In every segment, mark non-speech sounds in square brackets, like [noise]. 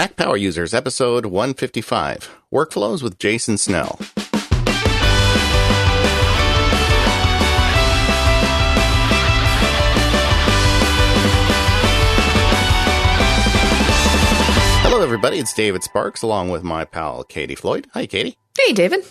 Mac Power Users, episode 155 Workflows with Jason Snell. Hello, everybody. It's David Sparks along with my pal Katie Floyd. Hi, Katie. Hey, David.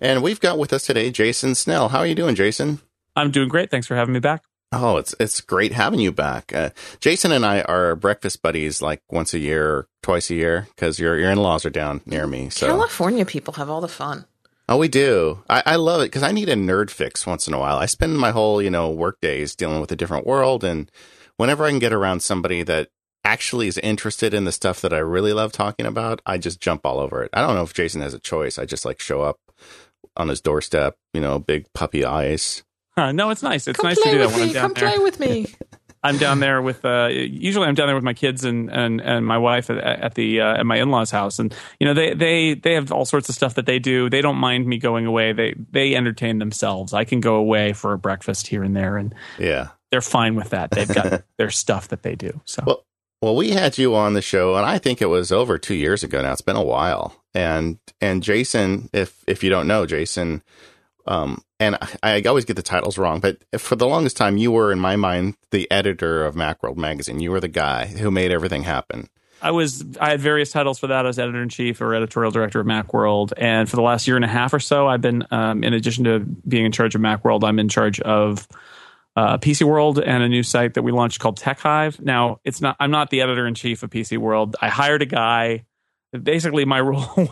And we've got with us today Jason Snell. How are you doing, Jason? I'm doing great. Thanks for having me back. Oh, it's it's great having you back. Uh, Jason and I are breakfast buddies, like once a year, or twice a year, because your your in laws are down near me. So California people have all the fun. Oh, we do. I, I love it because I need a nerd fix once in a while. I spend my whole you know work days dealing with a different world, and whenever I can get around somebody that actually is interested in the stuff that I really love talking about, I just jump all over it. I don't know if Jason has a choice. I just like show up on his doorstep, you know, big puppy eyes. Huh, [laughs] no, it's nice. It's Come nice to do that with when me. I'm down Come there. play with me. [laughs] I'm down there with uh, usually I'm down there with my kids and and, and my wife at, at the uh, at my in laws house and you know they they they have all sorts of stuff that they do they don't mind me going away they they entertain themselves I can go away for a breakfast here and there and Yeah. they're fine with that they've got [laughs] their stuff that they do so Well, well, we had you on the show, and I think it was over two years ago now. It's been a while, and and Jason, if if you don't know Jason, um, and I, I always get the titles wrong, but for the longest time, you were in my mind the editor of MacWorld magazine. You were the guy who made everything happen. I was I had various titles for that. I was editor in chief or editorial director of MacWorld, and for the last year and a half or so, I've been um, in addition to being in charge of MacWorld, I'm in charge of uh, PC World and a new site that we launched called Tech Hive. Now, it's not I'm not the editor in chief of PC World. I hired a guy. Basically, my [laughs] role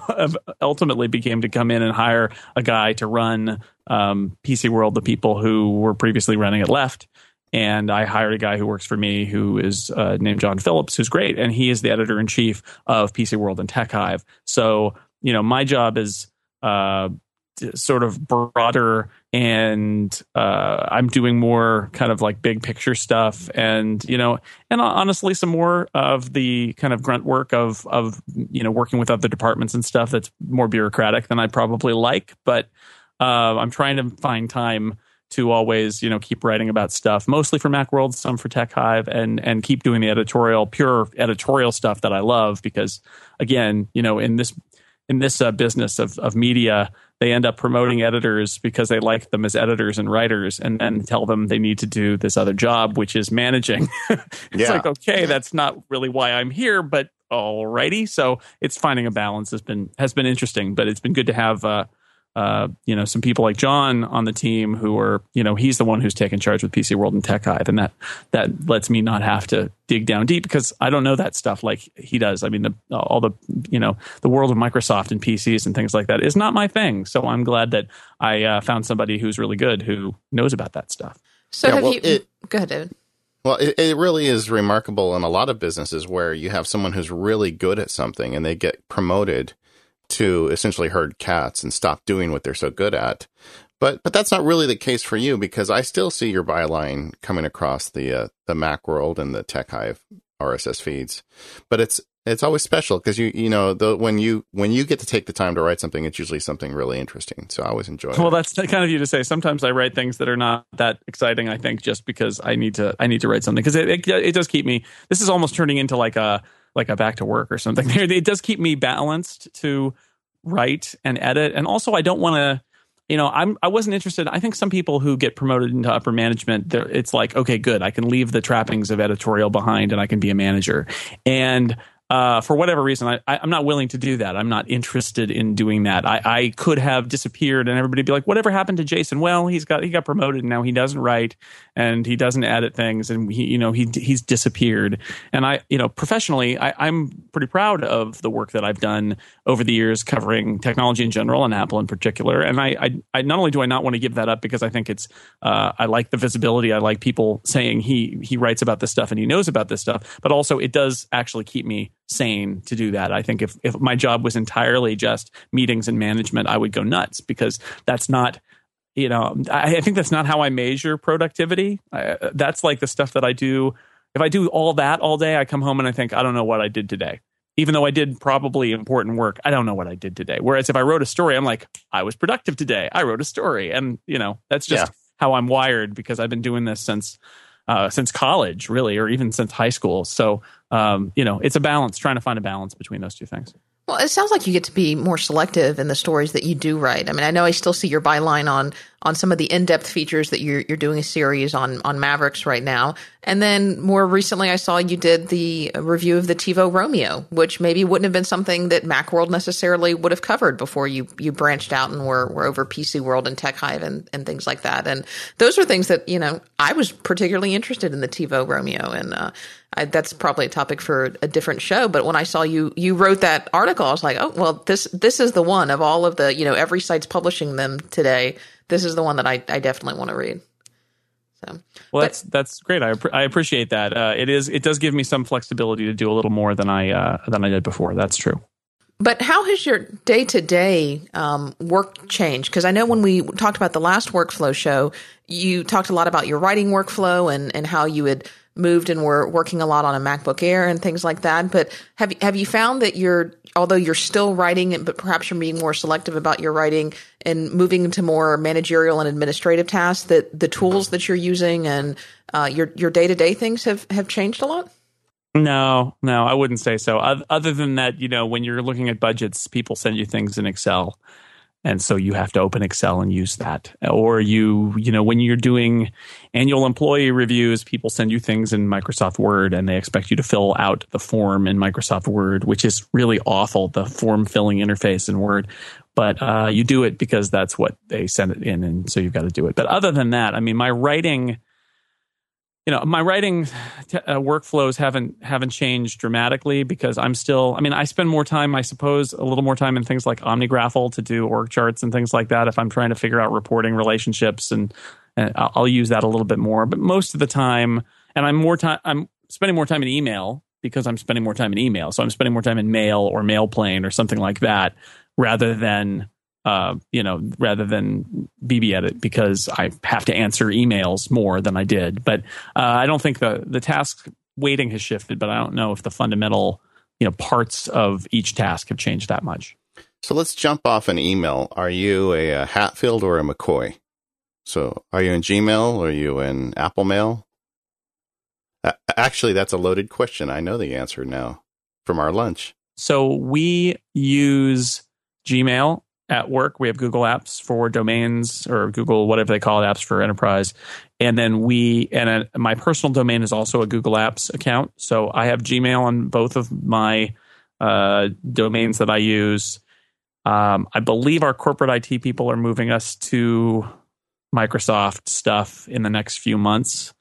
ultimately became to come in and hire a guy to run um, PC World. The people who were previously running it left and I hired a guy who works for me who is uh, named Jon Phillips, who's great, and he is the editor in chief of PC World and Tech Hive. So you know, my job is uh, sort of broader, and uh, I'm doing more kind of like big picture stuff, and you know, and honestly, some more of the kind of grunt work of of you know working with other departments and stuff that's more bureaucratic than I probably like, but uh, I'm trying to find time to always you know keep writing about stuff mostly for macworld some for tech hive and and keep doing the editorial pure editorial stuff that i love because again you know in this in this uh, business of, of media they end up promoting editors because they like them as editors and writers and then tell them they need to do this other job which is managing [laughs] it's Yeah. like okay that's not really why i'm here but alrighty so it's finding a balance has been has been interesting but it's been good to have uh uh, you know, some people like Jon on the team who are, you know, he's the one who's taken charge with PC World and Tech Hive, and that that lets me not have to dig down deep because I don't know that stuff like he does. I mean, the, all the, you know, the world of Microsoft and PCs and things like that is not my thing. So I'm glad that I uh, found somebody who's really good who knows about that stuff. So Yeah, have well, you? it- go ahead, David. Well, it, it really is remarkable in a lot of businesses where you have someone who's really good at something and they get promoted to essentially herd cats and stop doing what they're so good at. But but that's not really the case for you because I still see your byline coming across the uh, the Mac World and the Tech Hive RSS feeds. But it's it's always special because you you know the, when you when you get to take the time to write something, it's usually something really interesting. So I always enjoy. Well, it. that's kind of you to say. Sometimes I write things that are not that exciting. I think just because I need to, I need to write something because it, it it does keep me. This is almost turning into like a like a back to work or something. [laughs] It does keep me balanced to write and edit, and also I don't want to. You know, I'm I wasn't interested. I think some people who get promoted into upper management, it's like, okay, good, I can leave the trappings of editorial behind, and I can be a manager. And uh, for whatever reason, I, I, I'm not willing to do that. I'm not interested in doing that. I, I could have disappeared, and everybody be like, "Whatever happened to Jason?" Well, he's got he got promoted, and now he doesn't write, and he doesn't edit things, and he you know he he's disappeared. And I you know professionally, I, I'm pretty proud of the work that I've done over the years covering technology in general and Apple in particular. And I I, I not only do I not want to give that up because I think it's uh, I like the visibility. I like people saying he he writes about this stuff and he knows about this stuff, but also it does actually keep me sane to do that. I think if if my job was entirely just meetings and management, I would go nuts because that's not you know I, I think that's not how I measure productivity. I, that's like the stuff that I do. If I do all that all day, I come home and I think I don't know what I did today. Even though I did probably important work, I don't know what I did today. Whereas if I wrote a story, I'm like, I was productive today. I wrote a story, and you know that's just Yeah. how I'm wired because I've been doing this since uh, since college, really, or even since high school. So um, you know, it's a balance, trying to find a balance between those two things. Well, it sounds like you get to be more selective in the stories that you do write. I mean, I know I still see your byline on on some of the in depth features that you're you're doing a series on on Mavericks right now, and then more recently, I saw you did the review of the TiVo Roamio, which maybe wouldn't have been something that MacWorld necessarily would have covered before you you branched out and were were over PC World and Tech Hive and and things like that. And those are things that you know I was particularly interested in the TiVo Roamio, and uh, I, that's probably a topic for a different show. But when I saw you you wrote that article, I was like, oh well, this this is the one of all of the you know every site's publishing them today. This is the one that I I definitely want to read. So, well, but, that's that's great. I I appreciate that. Uh, it is it does give me some flexibility to do a little more than I uh, than I did before. That's true. But how has your day to day work changed? Because I know when we talked about the last workflow show, you talked a lot about your writing workflow and, and how you had moved and were working a lot on a MacBook Air and things like that. But have have you found that you're, although you're still writing, but perhaps you're being more selective about your writing and moving into more managerial and administrative tasks, that the tools that you're using and uh, your your day to day things have have changed a lot? No, no, I wouldn't say so. Other than that, you know, when you're looking at budgets, people send you things in Excel. And so you have to open Excel and use that. Or you, you know, when you're doing annual employee reviews, people send you things in Microsoft Word and they expect you to fill out the form in Microsoft Word, which is really awful, the form filling interface in Word. But uh, you do it because that's what they send it in. And so you've got to do it. But other than that, I mean, my writing you know my writing t- uh, workflows haven't haven't changed dramatically because i'm still i mean i spend more time i suppose a little more time in things like omnigraffle to do org charts and things like that if i'm trying to figure out reporting relationships and, and i'll use that a little bit more. But most of the time and i'm more time i'm spending more time in email because i'm spending more time in email. So i'm spending more time in mail or mailplane or something like that rather than uh, you know, rather than BB edit because I have to answer emails more than I did. But uh, I don't think the the task weighting has shifted, but I don't know if the fundamental you know parts of each task have changed that much. So let's jump off an email. Are you a, a Hatfield or a McCoy? So are you in Gmail or are you in Apple Mail? Uh, actually, that's a loaded question. I know the answer now from our lunch. So we use Gmail at work. We have Google Apps for domains or Google whatever they call it, apps for enterprise. And then we and a, my personal domain is also a Google Apps account. So I have Gmail on both of my uh, domains that I use. Um, I believe our corporate IT people are moving us to Microsoft stuff in the next few months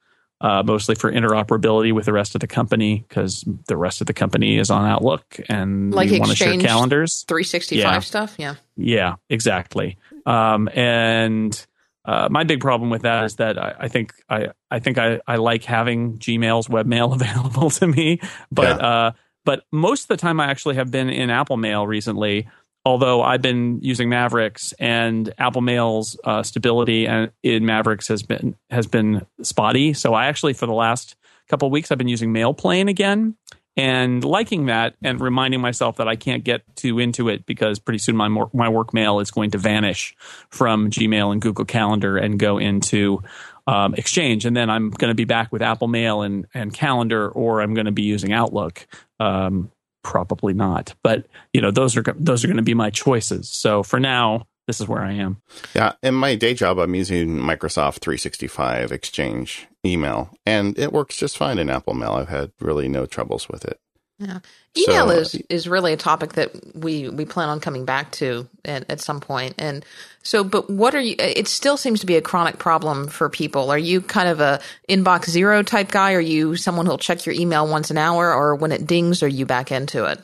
uh, mostly for interoperability with the rest of the company because the rest of the company is on Outlook and like we want to share calendars. 365 yeah. stuff. Yeah. Yeah, exactly. Um, and uh, my big problem with that is that I, I think I, I think I, I like having Gmail's webmail [laughs] available to me, but yeah. uh, but most of the time I actually have been in Apple Mail recently although I've been using Mavericks and Apple Mail's uh, stability and in Mavericks has been has been spotty. So I actually for the last couple weeks I've been using Mailplane again and liking that and reminding myself that I can't get too into it because pretty soon my my work mail is going to vanish from Gmail and Google Calendar and go into um, Exchange, and then I'm going to be back with Apple Mail and and Calendar, or I'm going to be using Outlook. Um, probably not. But you know, those are those are going to be my choices. So for now, this is where I am. Yeah, in my day job, I'm using Microsoft 365 Exchange email, and it works just fine in Apple Mail. I've had really no troubles with it. Yeah, email so, is is really a topic that we we plan on coming back to at, at some point. And so, but what are you? It still seems to be a chronic problem for people. Are you kind of a inbox zero type guy? Are you someone who'll check your email once an hour, or when it dings, are you back into it?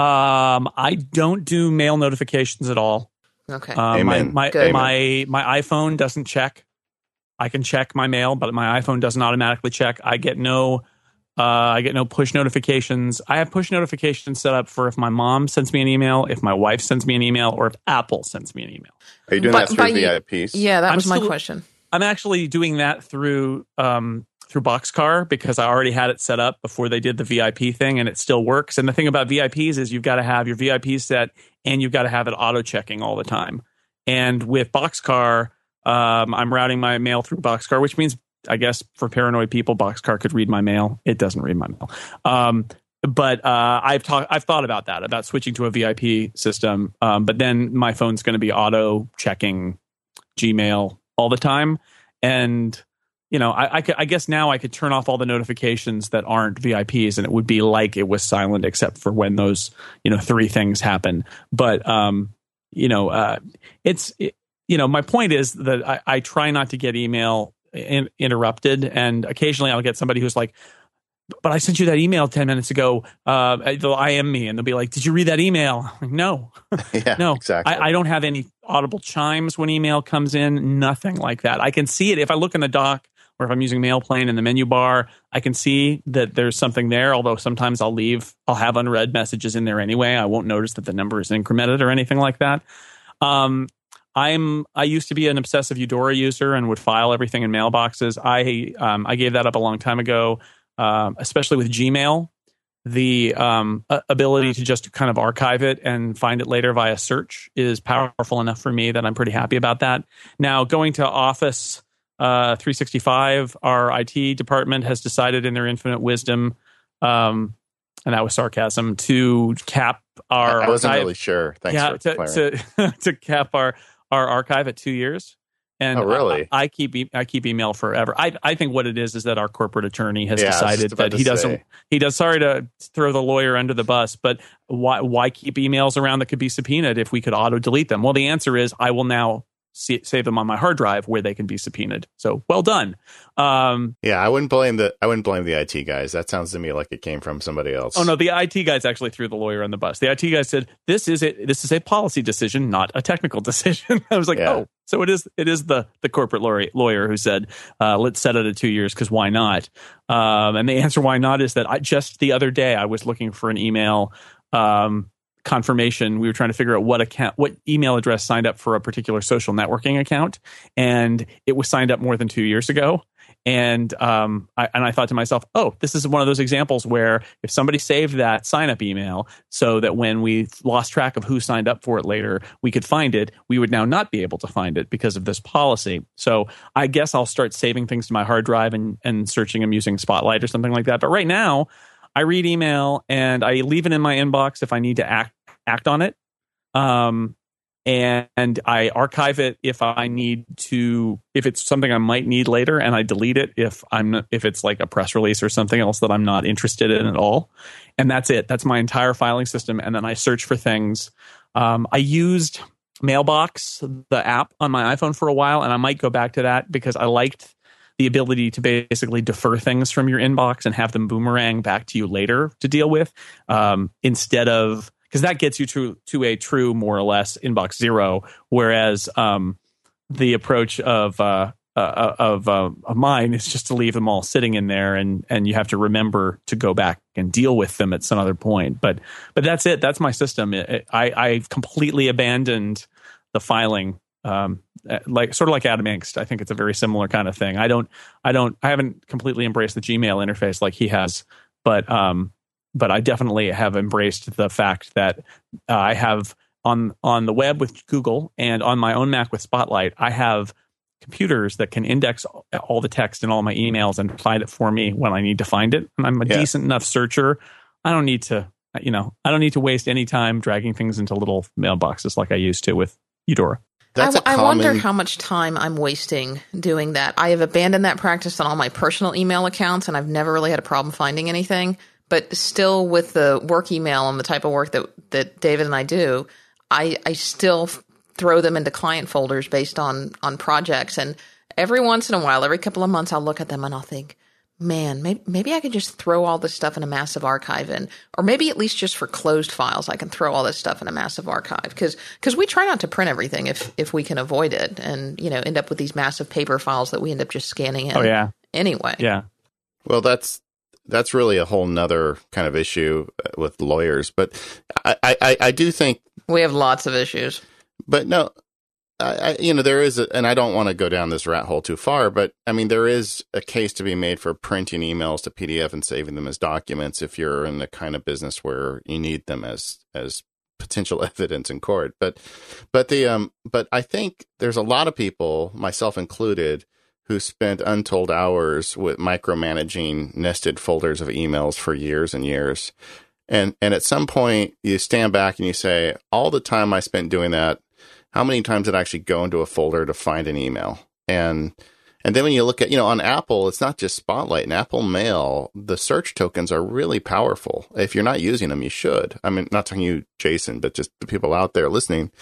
Um, I don't do mail notifications at all. Okay. Uh, Amen. My my, my my iPhone doesn't check. I can check my mail, but my iPhone doesn't automatically check. I get no uh, I get no push notifications. I have push notifications set up for if my mom sends me an email, if my wife sends me an email, or if Apple sends me an email. Are you doing but, that through VIPs? Yeah, that I'm was still, my question. I'm actually doing that through um, through Boxcar because I already had it set up before they did the VIP thing, and it still works. And the thing about VIPs is you've got to have your VIP set, and you've got to have it auto checking all the time. And with Boxcar, um, I'm routing my mail through Boxcar, which means I guess for paranoid people, Boxcar could read my mail. It doesn't read my mail. Um, but uh, I've talked, I've thought about that, about switching to a VIP system. Um, but then my phone's going to be auto checking Gmail all the time, and you know, I, I, could, I guess now I could turn off all the notifications that aren't VIPs, and it would be like it was silent, except for when those you know three things happen. But um, you know, uh, it's it, you know, my point is that I, I try not to get email in, interrupted, and occasionally I'll get somebody who's like, but I sent you that email 10 minutes ago. Uh, they'll IM me and they'll be like, did you read that email? Like, no, [laughs] yeah, no, exactly. I, I, don't have any audible chimes when email comes in, nothing like that. I can see it. If I look in the dock or if I'm using Mailplane in the menu bar, I can see that there's something there. Although sometimes I'll leave, I'll have unread messages in there anyway. I won't notice that the number is incremented or anything like that. Um, I'm I used to be an obsessive Eudora user and would file everything in mailboxes. I um, I gave that up a long time ago um, especially with Gmail, the um, ability to just kind of archive it and find it later via search is powerful enough for me that I'm pretty happy about that. Now, going to Office uh, 365, our IT department has decided in their infinite wisdom, um, and that was sarcasm, to cap our. I wasn't archive. really sure. Thanks yeah, to, to, [laughs] to cap our our archive at two years. And oh, really? I, I, keep I keep email forever. I I think what it is is that our corporate attorney has yeah, decided that he doesn't say. he does sorry to throw the lawyer under the bus, but why why keep emails around that could be subpoenaed if we could auto delete them? Well, the answer is I will now see, save them on my hard drive where they can be subpoenaed. So well done. Um, yeah, I wouldn't blame the I wouldn't blame the IT guys. That sounds to me like it came from somebody else. Oh no, the IT guys actually threw the lawyer on the bus. The IT guy said, "This is it. This is a policy decision, not a technical [laughs] decision." I was like, Yeah. "Oh, so it is. It is the the corporate lawyer, lawyer who said, uh, let's set it at two years because why not?" Um, and the answer why not is that I just the other day I was looking for an email. Um, confirmation we were trying to figure out what account what email address signed up for a particular social networking account and it was signed up more than two years ago and um, I, and I thought to myself, oh, this is one of those examples where if somebody saved that sign up email so that when we lost track of who signed up for it later, we could find it, we would now not be able to find it because of this policy. So I guess I'll start saving things to my hard drive and, and searching them using Spotlight or something like that. But right now, I read email and I leave it in my inbox if I need to act act on it. Um, and, I archive it if I need to, if it's something I might need later, and I delete it if I'm if it's like a press release or something else that I'm not interested in at all. And that's it. That's my entire filing system. And then I search for things. Um, I used Mailbox, the app on my iPhone for a while, and I might go back to that because I liked the ability to basically defer things from your inbox and have them boomerang back to you later to deal with um, instead of because that gets you to to a true more or less inbox zero whereas um, the approach of uh, uh, of uh, of mine is just to leave them all sitting in there and and you have to remember to go back and deal with them at some other point but but that's it that's my system I I completely abandoned the filing um, like sort of like Adam Engst. I think it's a very similar kind of thing. I don't, I don't, I haven't completely embraced the Gmail interface like he has, but um, but I definitely have embraced the fact that uh, I have on on the web with Google and on my own Mac with Spotlight, I have computers that can index all the text in all my emails and find it for me when I need to find it. And I'm a Yeah. decent enough searcher. I don't need to, you know, I don't need to waste any time dragging things into little mailboxes like I used to with Eudora. That's I a I common. wonder how much time I'm wasting doing that. I have abandoned that practice on all my personal email accounts, and I've never really had a problem finding anything. But still, with the work email and the type of work that that David and I do, I I still throw them into client folders based on on projects. And every once in a while, every couple of months, I'll look at them and I'll think, man, maybe, maybe I could just throw all this stuff in a massive archive in, or maybe at least just for closed files, I can throw all this stuff in a massive archive. Cause, cause we try not to print everything if, if we can avoid it and, you know, end up with these massive paper files that we end up just scanning in Oh yeah, anyway. yeah. Well, that's that's really a whole nother kind of issue uh, with lawyers. But I, I, I do think, We have lots of issues. but no, I, I you know there is, a, and I don't want to go down this rat hole too far. But I mean, there is a case to be made for printing emails to PDF and saving them as documents if you're in the kind of business where you need them as as potential [laughs] evidence in court. But but the um but I think there's a lot of people, myself included, who spent untold hours with micromanaging nested folders of emails for years and years. And and at some point you stand back and you say, all the time I spent doing that, how many times did I actually go into a folder to find an email? And and then when you look at, you know, on Apple, it's not just Spotlight and Apple Mail, the search tokens are really powerful. If you're not using them, you should. I mean, not talking you, Jason, but just the people out there listening.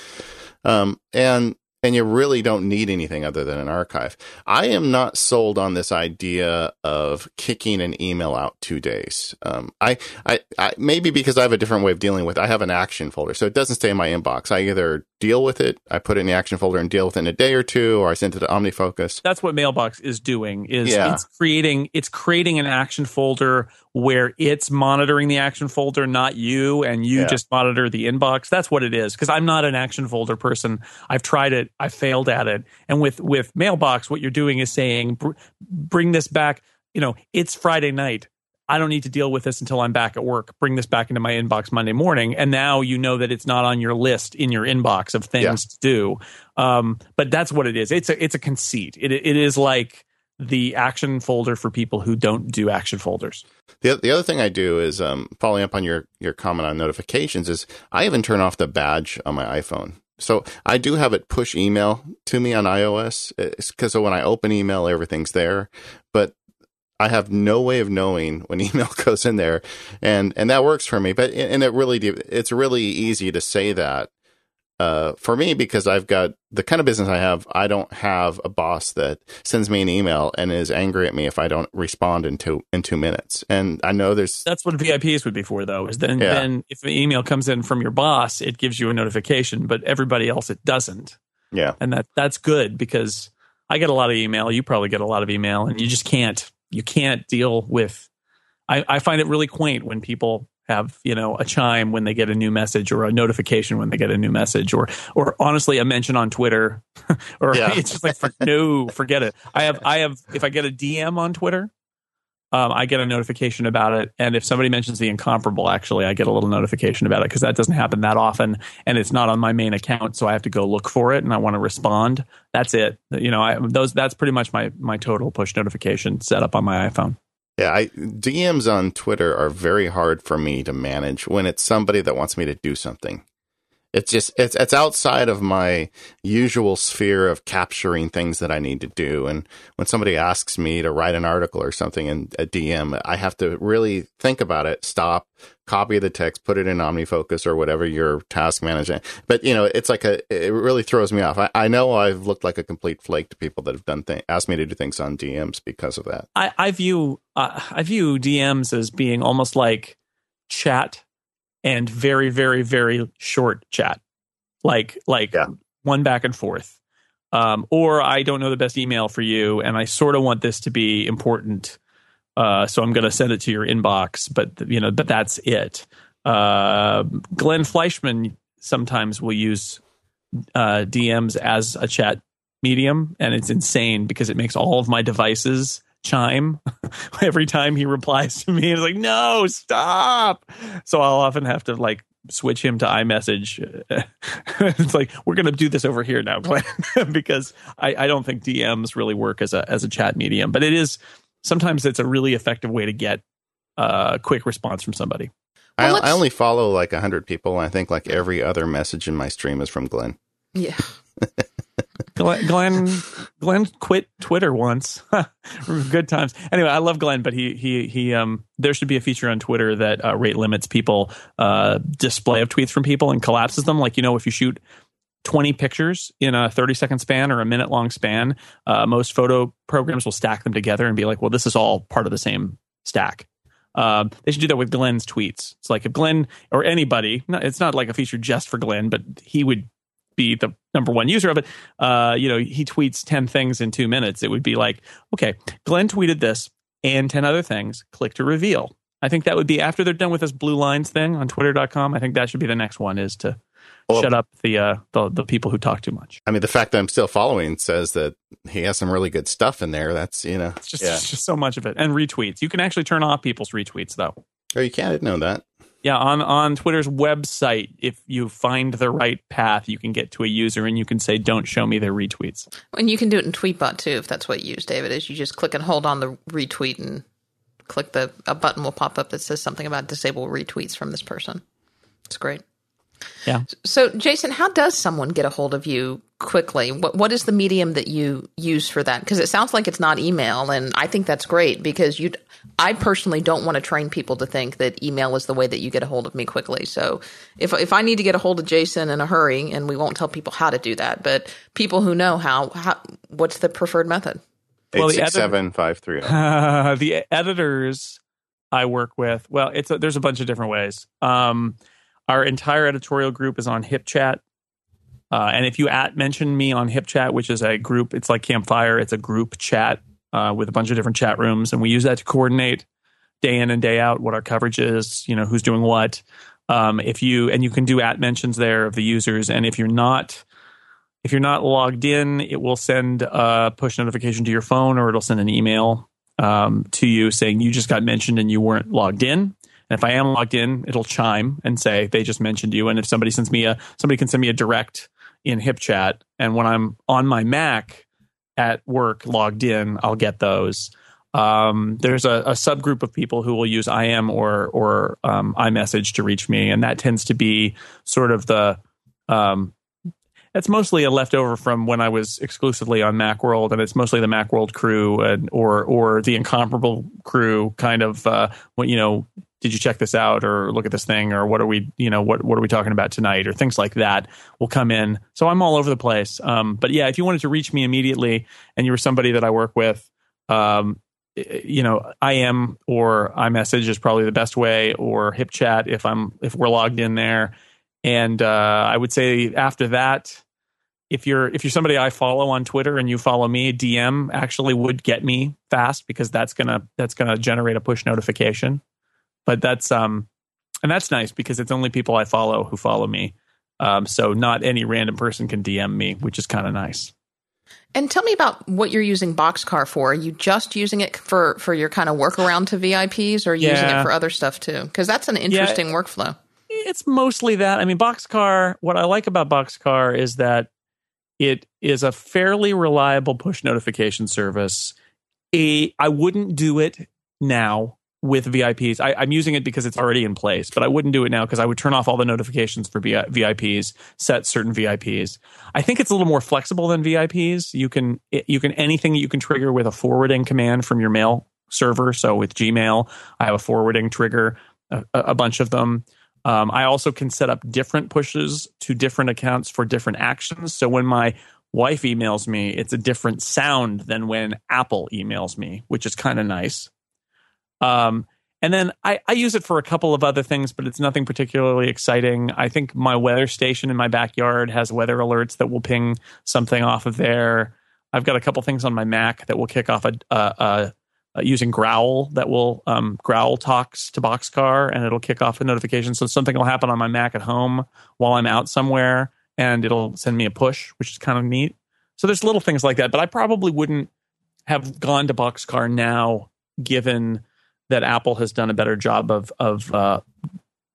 Um, and and you really don't need anything other than an archive. I am not sold on this idea of kicking an email out two days. Um, I, I, I, maybe because I have a different way of dealing with. It, I have an action folder, so it doesn't stay in my inbox. I either deal with it, I put it in the action folder and deal with it in a day or two, or I send it to OmniFocus. That's what Mailbox is doing. Is yeah. it's creating it's creating an action folder where it's monitoring the action folder, not you, and you yeah. just monitor the inbox. That's what it is. Because I'm not an action folder person. I've tried it. I failed at it. And with with Mailbox, what you're doing is saying, bring this back. You know, it's Friday night. I don't need to deal with this until I'm back at work. Bring this back into my inbox Monday morning, and now you know that it's not on your list in your inbox of things yeah. to do. Um, but that's what it is. It's a it's a conceit. It it is like the action folder for people who don't do action folders. The, the other thing I do is um, following up on your, your comment on notifications is I even turn off the badge on my iPhone. So I do have it push email to me on iOS because so when I open email, everything's there. But I have no way of knowing when [laughs] email goes in there, and and that works for me. But and it really it's really easy to say that uh, for me because I've got the kind of business I have. I don't have a boss that sends me an email and is angry at me if I don't respond in two in two minutes. And I know there's that's what VIPs would be for, though. Is then yeah. then if an email comes in from your boss, it gives you a notification, but everybody else it doesn't. Yeah, and that that's good because I get a lot of email. You probably get a lot of email, and you just can't you can't deal with. I, I find it really quaint when people have you know a chime when they get a new message or a notification when they get a new message or or honestly a mention on twitter [laughs] or yeah. it's just like for, no forget it i have [laughs] i have if i get a dm on twitter um, i get a notification about it. And if somebody mentions the incomparable actually i get a little notification about it because that doesn't happen that often. And it's not on my main account so i have to go look for it and i want to respond. That's it. You know I, those that's pretty much my my total push notification setup on my iphone. Yeah, I, DMs on Twitter are very hard for me to manage when it's somebody that wants me to do something. It's just it's it's outside of my usual sphere of capturing things that I need to do. And when somebody asks me to write an article or something in a DM, I have to really think about it, stop, copy the text, put it in OmniFocus or whatever your task management. But you know, it's like a it really throws me off. I, I know I've looked like a complete flake to people that have done th- asked me to do things on DMs because of that. I, I view uh, I view DMs as being almost like chat and very, very, very short chat, like like yeah. one back and forth. Um, or I don't know the best email for you, and I sort of want this to be important, uh, so I'm going to send it to your inbox. But you know, but that's it. Uh, Glenn Fleishman sometimes will use uh, DMs as a chat medium, and it's insane because it makes all of my devices chime [laughs] every time he replies to me. It's like, no, stop. So I'll often have to like switch him to iMessage. [laughs] it's like we're going to do this over here now, Glenn, [laughs] because I, I don't think DMs really work as a as a chat medium. But it is sometimes it's a really effective way to get a quick response from somebody. Well, I, I only follow like hundred people. I think like every other message in my stream is from Glenn. Yeah. Glenn, Glenn, quit Twitter once. [laughs] Good times. Anyway, I love Glenn, but he he he. Um, there should be a feature on Twitter that uh, rate limits people uh, display of tweets from people and collapses them. Like you know, if you shoot 20 pictures in a 30 second span or a minute long span, uh, most photo programs will stack them together and be like, well, this is all part of the same stack. Uh, they should do that with Glenn's tweets. It's like if Glenn or anybody, it's not like a feature just for Glenn, but he would be the number one user of it, uh, you know, he tweets 10 things in two minutes, it would be like, okay, Glenn tweeted this and 10 other things, click to reveal. I think that would be after they're done with this blue lines thing on twitter.com. I think that should be the next one is to well, shut up the, uh, the the people who talk too much. I mean, the fact that I'm still following says that he has some really good stuff in there. That's you know, it's just, yeah. it's just so much of it and retweets. You can actually turn off people's retweets though. Oh, you can? I didn't know that. Yeah, on on Twitter's website, if you find the right path, you can get to a user and you can say, "Don't show me their retweets." And you can do it in Tweetbot too, if that's what you use, David. Is you just click and hold on the retweet and click the a button will pop up that says something about disable retweets from this person. It's great. Yeah. So, Jason, how does someone get a hold of you quickly? What what is the medium that you use for that? Because it sounds like it's not email, and I think that's great because you. I personally don't want to train people to think that email is the way that you get a hold of me quickly. So, if if I need to get a hold of Jason in a hurry, and we won't tell people how to do that, but people who know how, how what's the preferred method? Eight six seven five three zero. Uh, [laughs] the editors I work with, well, it's a, there's a bunch of different ways. Um, our entire editorial group is on HipChat. Uh, and if you at mention me on HipChat, which is a group, it's like Campfire, it's a group chat uh, with a bunch of different chat rooms, and we use that to coordinate day in and day out what our coverage is, you know, who's doing what. Um, if you and you can do at mentions there of the users, and if you're not if you're not logged in, it will send a push notification to your phone, or it'll send an email um, to you saying you just got mentioned and you weren't logged in. And if I am logged in, it'll chime and say they just mentioned you. And if somebody sends me a somebody can send me a direct in HipChat, and when I'm on my Mac at work logged in, I'll get those. Um, there's a, a, subgroup of people who will use IM or or um, iMessage to reach me, and that tends to be sort of the um, it's mostly a leftover from when I was exclusively on MacWorld, and it's mostly the MacWorld crew and or or the incomparable crew kind of uh, what you know. Did you check this out or look at this thing or what are we you know what what are we talking about tonight or things like that will come in. So I'm all over the place. Um, but yeah, if you wanted to reach me immediately and you were somebody that I work with, um, you know, IM or iMessage is probably the best way, or HipChat if I'm if we're logged in there. And uh, I would say after that, if you're if you're somebody I follow on Twitter and you follow me, DM actually would get me fast because that's gonna that's gonna generate a push notification. But that's um and that's nice because it's only people I follow who follow me. Um, so not any random person can DM me, which is kind of nice. And tell me about what you're using Boxcar for. Are you just using it for for your kind of workaround to VIPs, or are you yeah. using it for other stuff too? Because that's an interesting yeah, workflow. It's mostly that. I mean, Boxcar. What I like about Boxcar is that it is a fairly reliable push notification service. A, I wouldn't do it now with VIPs. I, am using it because it's already in place, but I wouldn't do it now because I would turn off all the notifications for VIPs, set certain VIPs. I think it's a little more flexible than VIPs. You can you can anything you can trigger with a forwarding command from your mail server. So with Gmail, I have a forwarding trigger, a, a bunch of them. Um, I also can set up different pushes to different accounts for different actions. So when my wife emails me, it's a different sound than when Apple emails me, which is kind of nice. Um, and then I, I, use it for a couple of other things, but it's nothing particularly exciting. I think my weather station in my backyard has weather alerts that will ping something off of there. I've got a couple things on my Mac that will kick off a, a, a using Growl that will um, Growl talks to Boxcar and it'll kick off a notification. So something will happen on my Mac at home while I'm out somewhere and it'll send me a push, which is kind of neat. So there's little things like that, but I probably wouldn't have gone to Boxcar now, given that Apple has done a better job of of uh,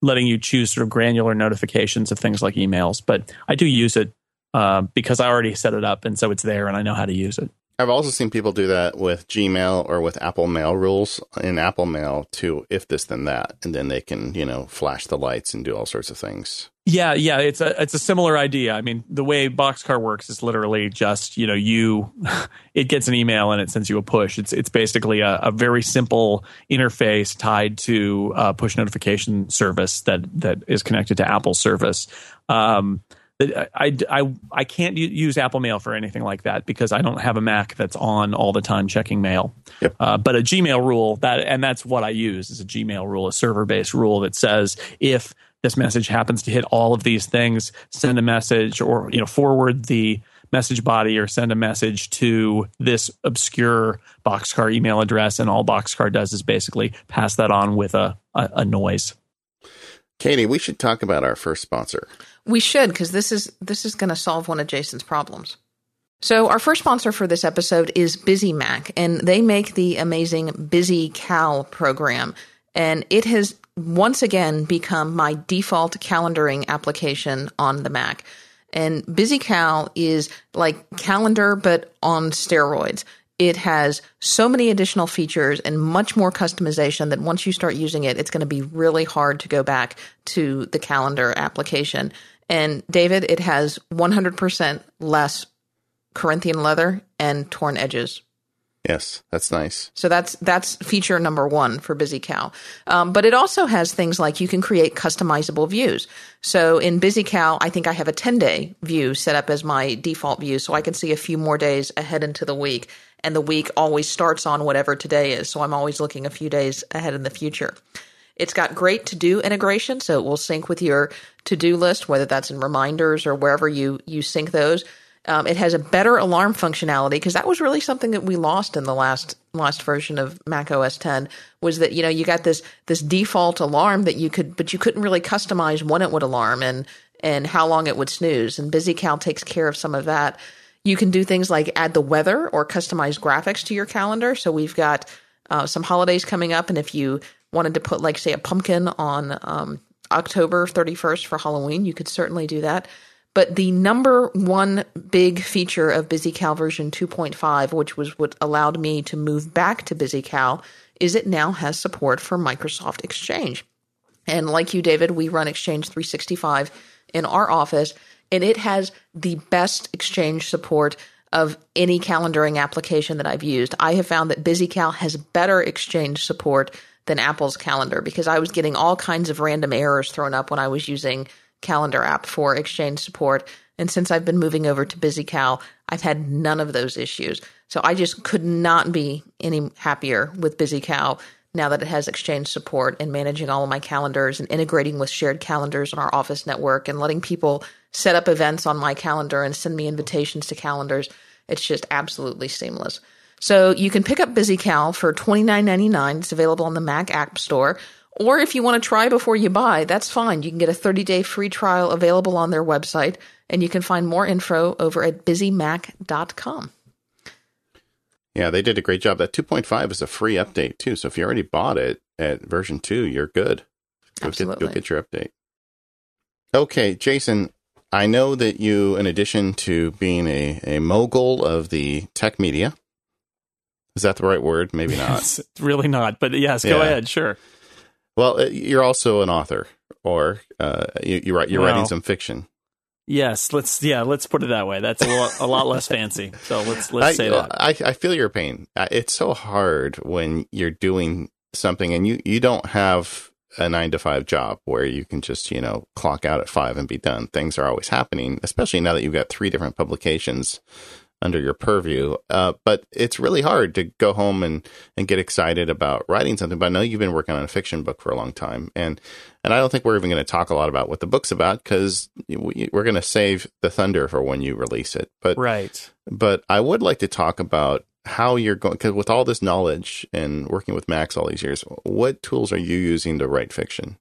letting you choose sort of granular notifications of things like emails. But I do use it uh, because I already set it up, and so it's there, and I know how to use it. I've also seen people do that with Gmail or with Apple Mail rules in Apple Mail to if this then that, and then they can you know flash the lights and do all sorts of things. Yeah, yeah, it's a it's a similar idea. I mean, the way Boxcar works is literally just you know you [laughs] it gets an email and it sends you a push. It's it's basically a, a very simple interface tied to a push notification service that that is connected to Apple service. Um, I, I, I can't use Apple Mail for anything like that because I don't have a Mac that's on all the time checking mail. Yep. Uh, but a Gmail rule that and that's what I use is a Gmail rule, a server based rule that says if this message happens to hit all of these things, send a message or you know forward the message body or send a message to this obscure Boxcar email address, and all Boxcar does is basically pass that on with a, a, a noise. Katie, we should talk about our first sponsor. We should because this is this is going to solve one of Jason's problems. So our first sponsor for this episode is BusyMac, and they make the amazing BusyCal program, and it has once again become my default calendaring application on the Mac. And BusyCal is like calendar, but on steroids. It has so many additional features and much more customization that once you start using it, it's going to be really hard to go back to the calendar application. And David, it has 100% less Corinthian leather and torn edges. Yes, that's nice. So that's that's feature number one for BusyCal. Um, but it also has things like you can create customizable views. So in BusyCal, I think I have a 10 day view set up as my default view, so I can see a few more days ahead into the week. And the week always starts on whatever today is, so I'm always looking a few days ahead in the future. It's got great to do integration, so it will sync with your to do list, whether that's in reminders or wherever you you sync those. Um, it has a better alarm functionality because that was really something that we lost in the last last version of Mac OS 10 was that you know you got this this default alarm that you could but you couldn't really customize when it would alarm and and how long it would snooze and BusyCal takes care of some of that. You can do things like add the weather or customize graphics to your calendar. So we've got uh, some holidays coming up, and if you wanted to put like say a pumpkin on um, October 31st for Halloween, you could certainly do that. But the number one big feature of BusyCal version 2.5, which was what allowed me to move back to BusyCal, is it now has support for Microsoft Exchange. And like you, David, we run Exchange 365 in our office, and it has the best Exchange support of any calendaring application that I've used. I have found that BusyCal has better Exchange support than Apple's calendar because I was getting all kinds of random errors thrown up when I was using calendar app for Exchange support. And since I've been moving over to BusyCal, I've had none of those issues. So I just could not be any happier with BusyCal now that it has Exchange support and managing all of my calendars and integrating with shared calendars on our office network and letting people set up events on my calendar and send me invitations to calendars. It's just absolutely seamless. So you can pick up BusyCal for $29.99. It's available on the Mac App Store. Or if you want to try before you buy, that's fine. You can get a 30 day free trial available on their website, and you can find more info over at busymac.com. Yeah, they did a great job. That 2.5 is a free update too. So if you already bought it at version 2, you're good. Go Absolutely. Get, go get your update. Okay, Jason, I know that you, in addition to being a, a mogul of the tech media, is that the right word? Maybe not. It's [laughs] really not, but yes, go Yeah. ahead. Sure. well, uh, you're also an author, or uh, you, you write, you're writing some fiction. Yes, let's yeah, let's put it that way. That's a lot, a lot less [laughs] fancy. So let's let's I, say that. I, I feel your pain. It's so hard when you're doing something and you, you don't have a nine to five job where you can just, you know, clock out at five and be done. Things are always happening, especially now that you've got three different publications under your purview. Uh, but it's really hard to go home and, and get excited about writing something. But I know you've been working on a fiction book for a long time. And, and I don't think we're even going to talk a lot about what the book's about because we, we're going to save the thunder for when you release it. But right. but I would like to talk about how you're going because with all this knowledge and working with Macs all these years, what tools are you using to write fiction?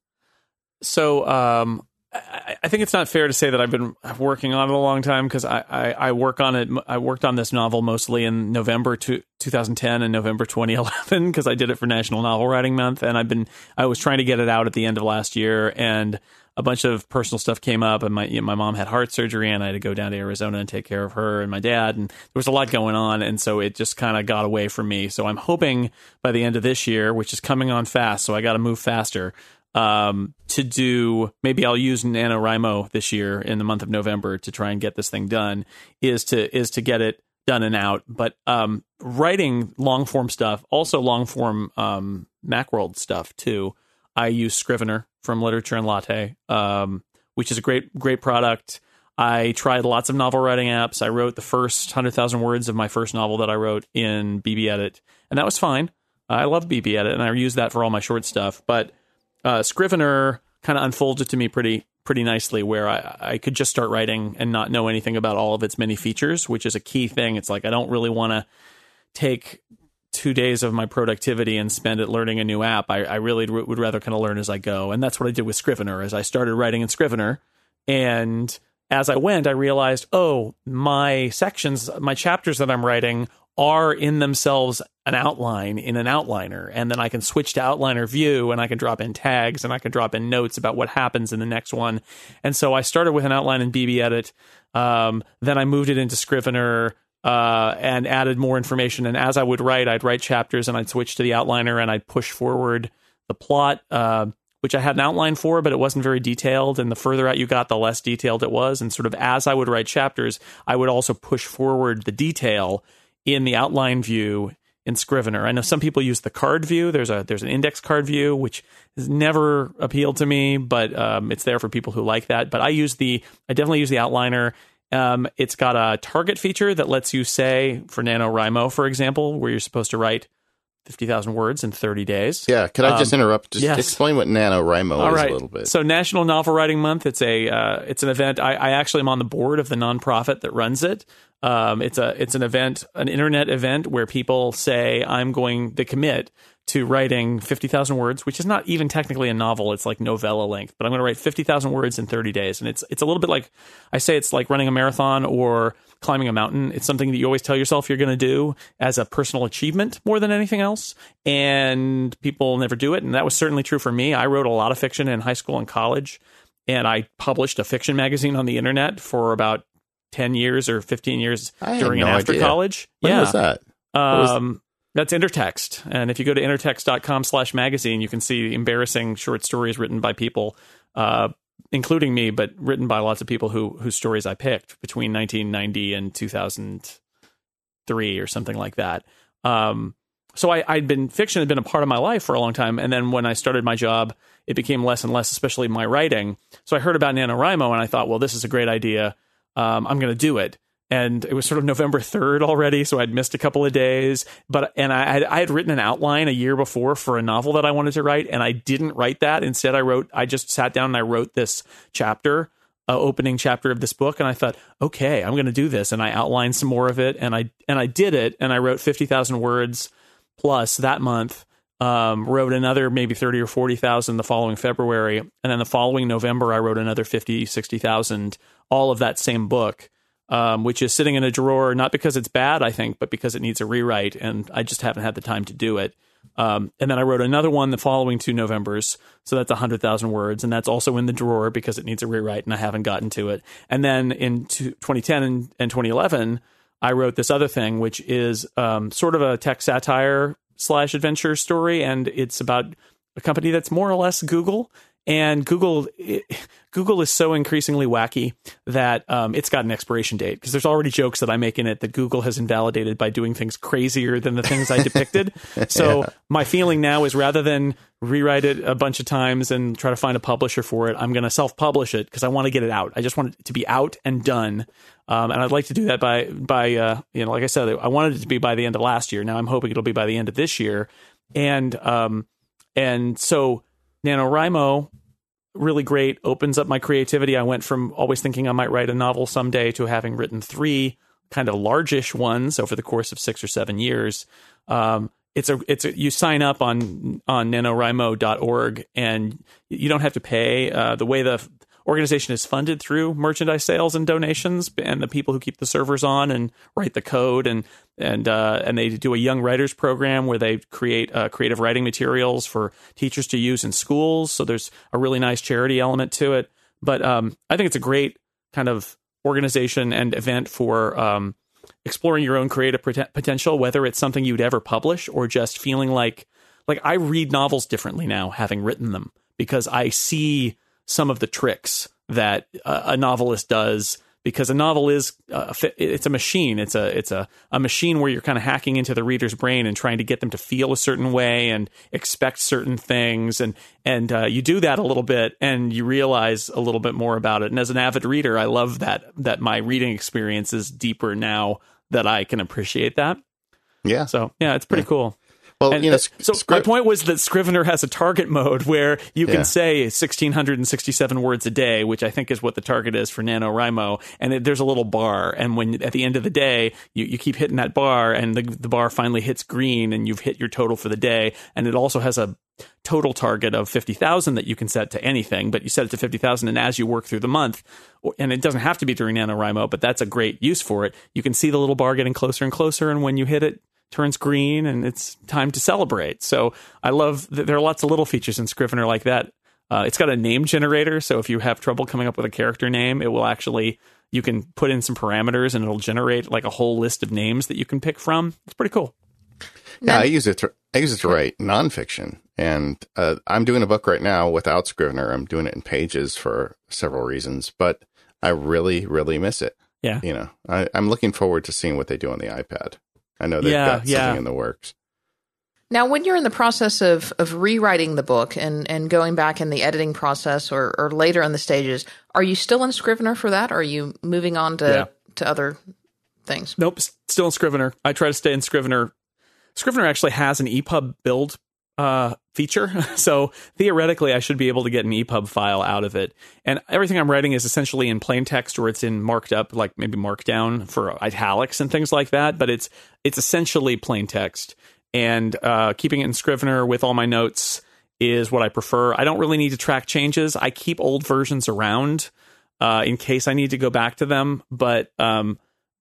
So um, I, I think it's not fair to say that I've been working on it a long time because I, I, I work on it. I worked on this novel mostly in November to, 2010 and November 2011 because [laughs] I did it for National Novel Writing Month, and I've been I was trying to get it out at the end of last year, and a bunch of personal stuff came up, and my you know, my mom had heart surgery, and I had to go down to Arizona and take care of her and my dad, and there was a lot going on, and so it just kind of got away from me. So I'm hoping by the end of this year, which is coming on fast, so I got to move faster um, to do maybe I'll use NaNoWriMo this year in the month of November to try and get this thing done is to is to get it done and out. But um, writing long form stuff, also long form um, Macworld stuff too. I use Scrivener from Literature and Latte, um, which is a great great product. I tried lots of novel writing apps. I wrote the first hundred thousand words of my first novel that I wrote in BB Edit, and that was fine. I love BB Edit, and I use that for all my short stuff. But uh, Scrivener kind of unfolded to me pretty pretty nicely, where I, I could just start writing and not know anything about all of its many features, which is a key thing. It's like I don't really want to take two days of my productivity and spend it learning a new app. I, I really r- would rather kind of learn as I go, and that's what I did with Scrivener. As I started writing in Scrivener, and as I went, I realized, oh, my sections, my chapters that I'm writing are in themselves an outline in an outliner and then I can switch to outliner view and I can drop in tags and I can drop in notes about what happens in the next one. And so I started with an outline in BB Edit. Um, then I moved it into Scrivener uh, and added more information. And as I would write, I'd write chapters and I'd switch to the outliner and I'd push forward the plot, uh, which I had an outline for, but it wasn't very detailed. And the further out you got, the less detailed it was. And sort of as I would write chapters, I would also push forward the detail in the outline view in Scrivener. I know some people use the card view. There's a there's an index card view which has never appealed to me, but um, it's there for people who like that. But I use the I definitely use the outliner. Um, it's got a target feature that lets you say for NaNoWriMo, for example, where you're supposed to write 50,000 words in 30 days. Yeah, could I just Um, interrupt? Just yes. explain what NaNoWriMo All is right. a little bit. So National Novel Writing Month. It's a uh, it's an event. I, I actually am on the board of the nonprofit that runs it. Um, it's a it's an event, an internet event where people say I'm going to commit to writing fifty thousand words, which is not even technically a novel. It's like novella length, but I'm going to write fifty thousand words in thirty days, and it's it's a little bit like I say it's like running a marathon or climbing a mountain. It's something that you always tell yourself you're going to do as a personal achievement more than anything else, and people never do it. And that was certainly true for me. I wrote a lot of fiction in high school and college, and I published a fiction magazine on the internet for about 10 years or 15 years during no and after idea. college. When yeah. was that? was- Um, that's Intertext. And if you go to intertext.com slash magazine, you can see embarrassing short stories written by people, uh, including me, but written by lots of people who whose stories I picked between 1990 and 2003 or something like that. Um, so I, I'd been fiction had been a part of my life for a long time, and then when I started my job, it became less and less, especially my writing. So I heard about NaNoWriMo, and I thought, well, this is a great idea. Um, I'm going to do it. And it was sort of November 3rd already, so I'd missed a couple of days. But and I had, I had written an outline a year before for a novel that I wanted to write, and I didn't write that. Instead, I wrote. I just sat down and I wrote this chapter, opening chapter of this book, and I thought, okay, I'm going to do this, and I outlined some more of it, and I and I did it, and I wrote fifty thousand words plus that month. Um, wrote another maybe 30 or 40,000 the following February. And then the following November, I wrote another 50, 60,000, all of that same book, um, which is sitting in a drawer, not because it's bad, I think, but because it needs a rewrite. And I just haven't had the time to do it. Um, and then I wrote another one the following two Novembers. So that's 100,000 words. And that's also in the drawer because it needs a rewrite and I haven't gotten to it. And then in two- 2010 and, and 2011, I wrote this other thing, which is um, sort of a tech satire slash adventure story, and it's about a company that's more or less Google. And Google, it, Google is so increasingly wacky that um, it's got an expiration date because there's already jokes that I make in it that Google has invalidated by doing things crazier than the things I depicted. [laughs] So my feeling now is rather than rewrite it a bunch of times and try to find a publisher for it, I'm going to self-publish it because I want to get it out. I just want it to be out and done. Um, and I'd like to do that by by uh, you know, like I said, I wanted it to be by the end of last year. Now I'm hoping it'll be by the end of this year. And um, and so NaNoWriMo, really great, opens up my creativity. I went from always thinking I might write a novel someday to having written three kind of largish ones over the course of six or seven years. Um, it's a it's a, you sign up on on nanowrimo.org and you don't have to pay. Uh, the way the organization is funded through merchandise sales and donations, and the people who keep the servers on and write the code, and and uh, and they do a young writers program where they create uh, creative writing materials for teachers to use in schools. So there's a really nice charity element to it. But um, I think it's a great kind of organization and event for um, exploring your own creative pot- potential, whether it's something you'd ever publish or just feeling like like I read novels differently now, having written them, because I see some of the tricks that a, a novelist does. Because a novel is uh, it's a machine. It's a it's a, a machine where you're kind of hacking into the reader's brain and trying to get them to feel a certain way and expect certain things, and and uh, you do that a little bit, and you realize a little bit more about it. And as an avid reader, I love that that my reading experience is deeper now that I can appreciate that. Yeah. So yeah, it's pretty cool. Well, And, you know, so Scriv- my point was that Scrivener has a target mode where you can Yeah. say 1667 words a day, which I think is what the target is for NaNoWriMo. And it, there's a little bar. And when at the end of the day, you, you keep hitting that bar and the, the bar finally hits green and you've hit your total for the day. And it also has a total target of 50,000 that you can set to anything, but you set it to 50,000. And as you work through the month, and it doesn't have to be during NaNoWriMo, but that's a great use for it. You can see the little bar getting closer and closer. And when you hit it, turns green and it's time to celebrate. So I love that there are lots of little features in Scrivener like that. Uh, it's got a name generator, so if you have trouble coming up with a character name, it will actually you can put in some parameters and it'll generate like a whole list of names that you can pick from. It's pretty cool. Yeah, I use it. To, I use it to write nonfiction, and uh, I'm doing a book right now without Scrivener. I'm doing it in Pages for several reasons, but I really, really miss it. Yeah. You know, I, I'm looking forward to seeing what they do on the iPad. I know they've Yeah, got something yeah. in the works. Now, when you're in the process of, of rewriting the book and, and going back in the editing process or, or later in the stages, are you still in Scrivener for that? Or are you moving on to, Yeah. to other things? Nope, still in Scrivener. I try to stay in Scrivener. Scrivener actually has an EPUB build uh, feature, [laughs] so theoretically, I should be able to get an EPUB file out of it. And everything I'm writing is essentially in plain text, or it's in marked up, like maybe markdown for italics and things like that. But it's it's essentially plain text, and uh, keeping it in Scrivener with all my notes is what I prefer. I don't really need to track changes. I keep old versions around uh, in case I need to go back to them, but um,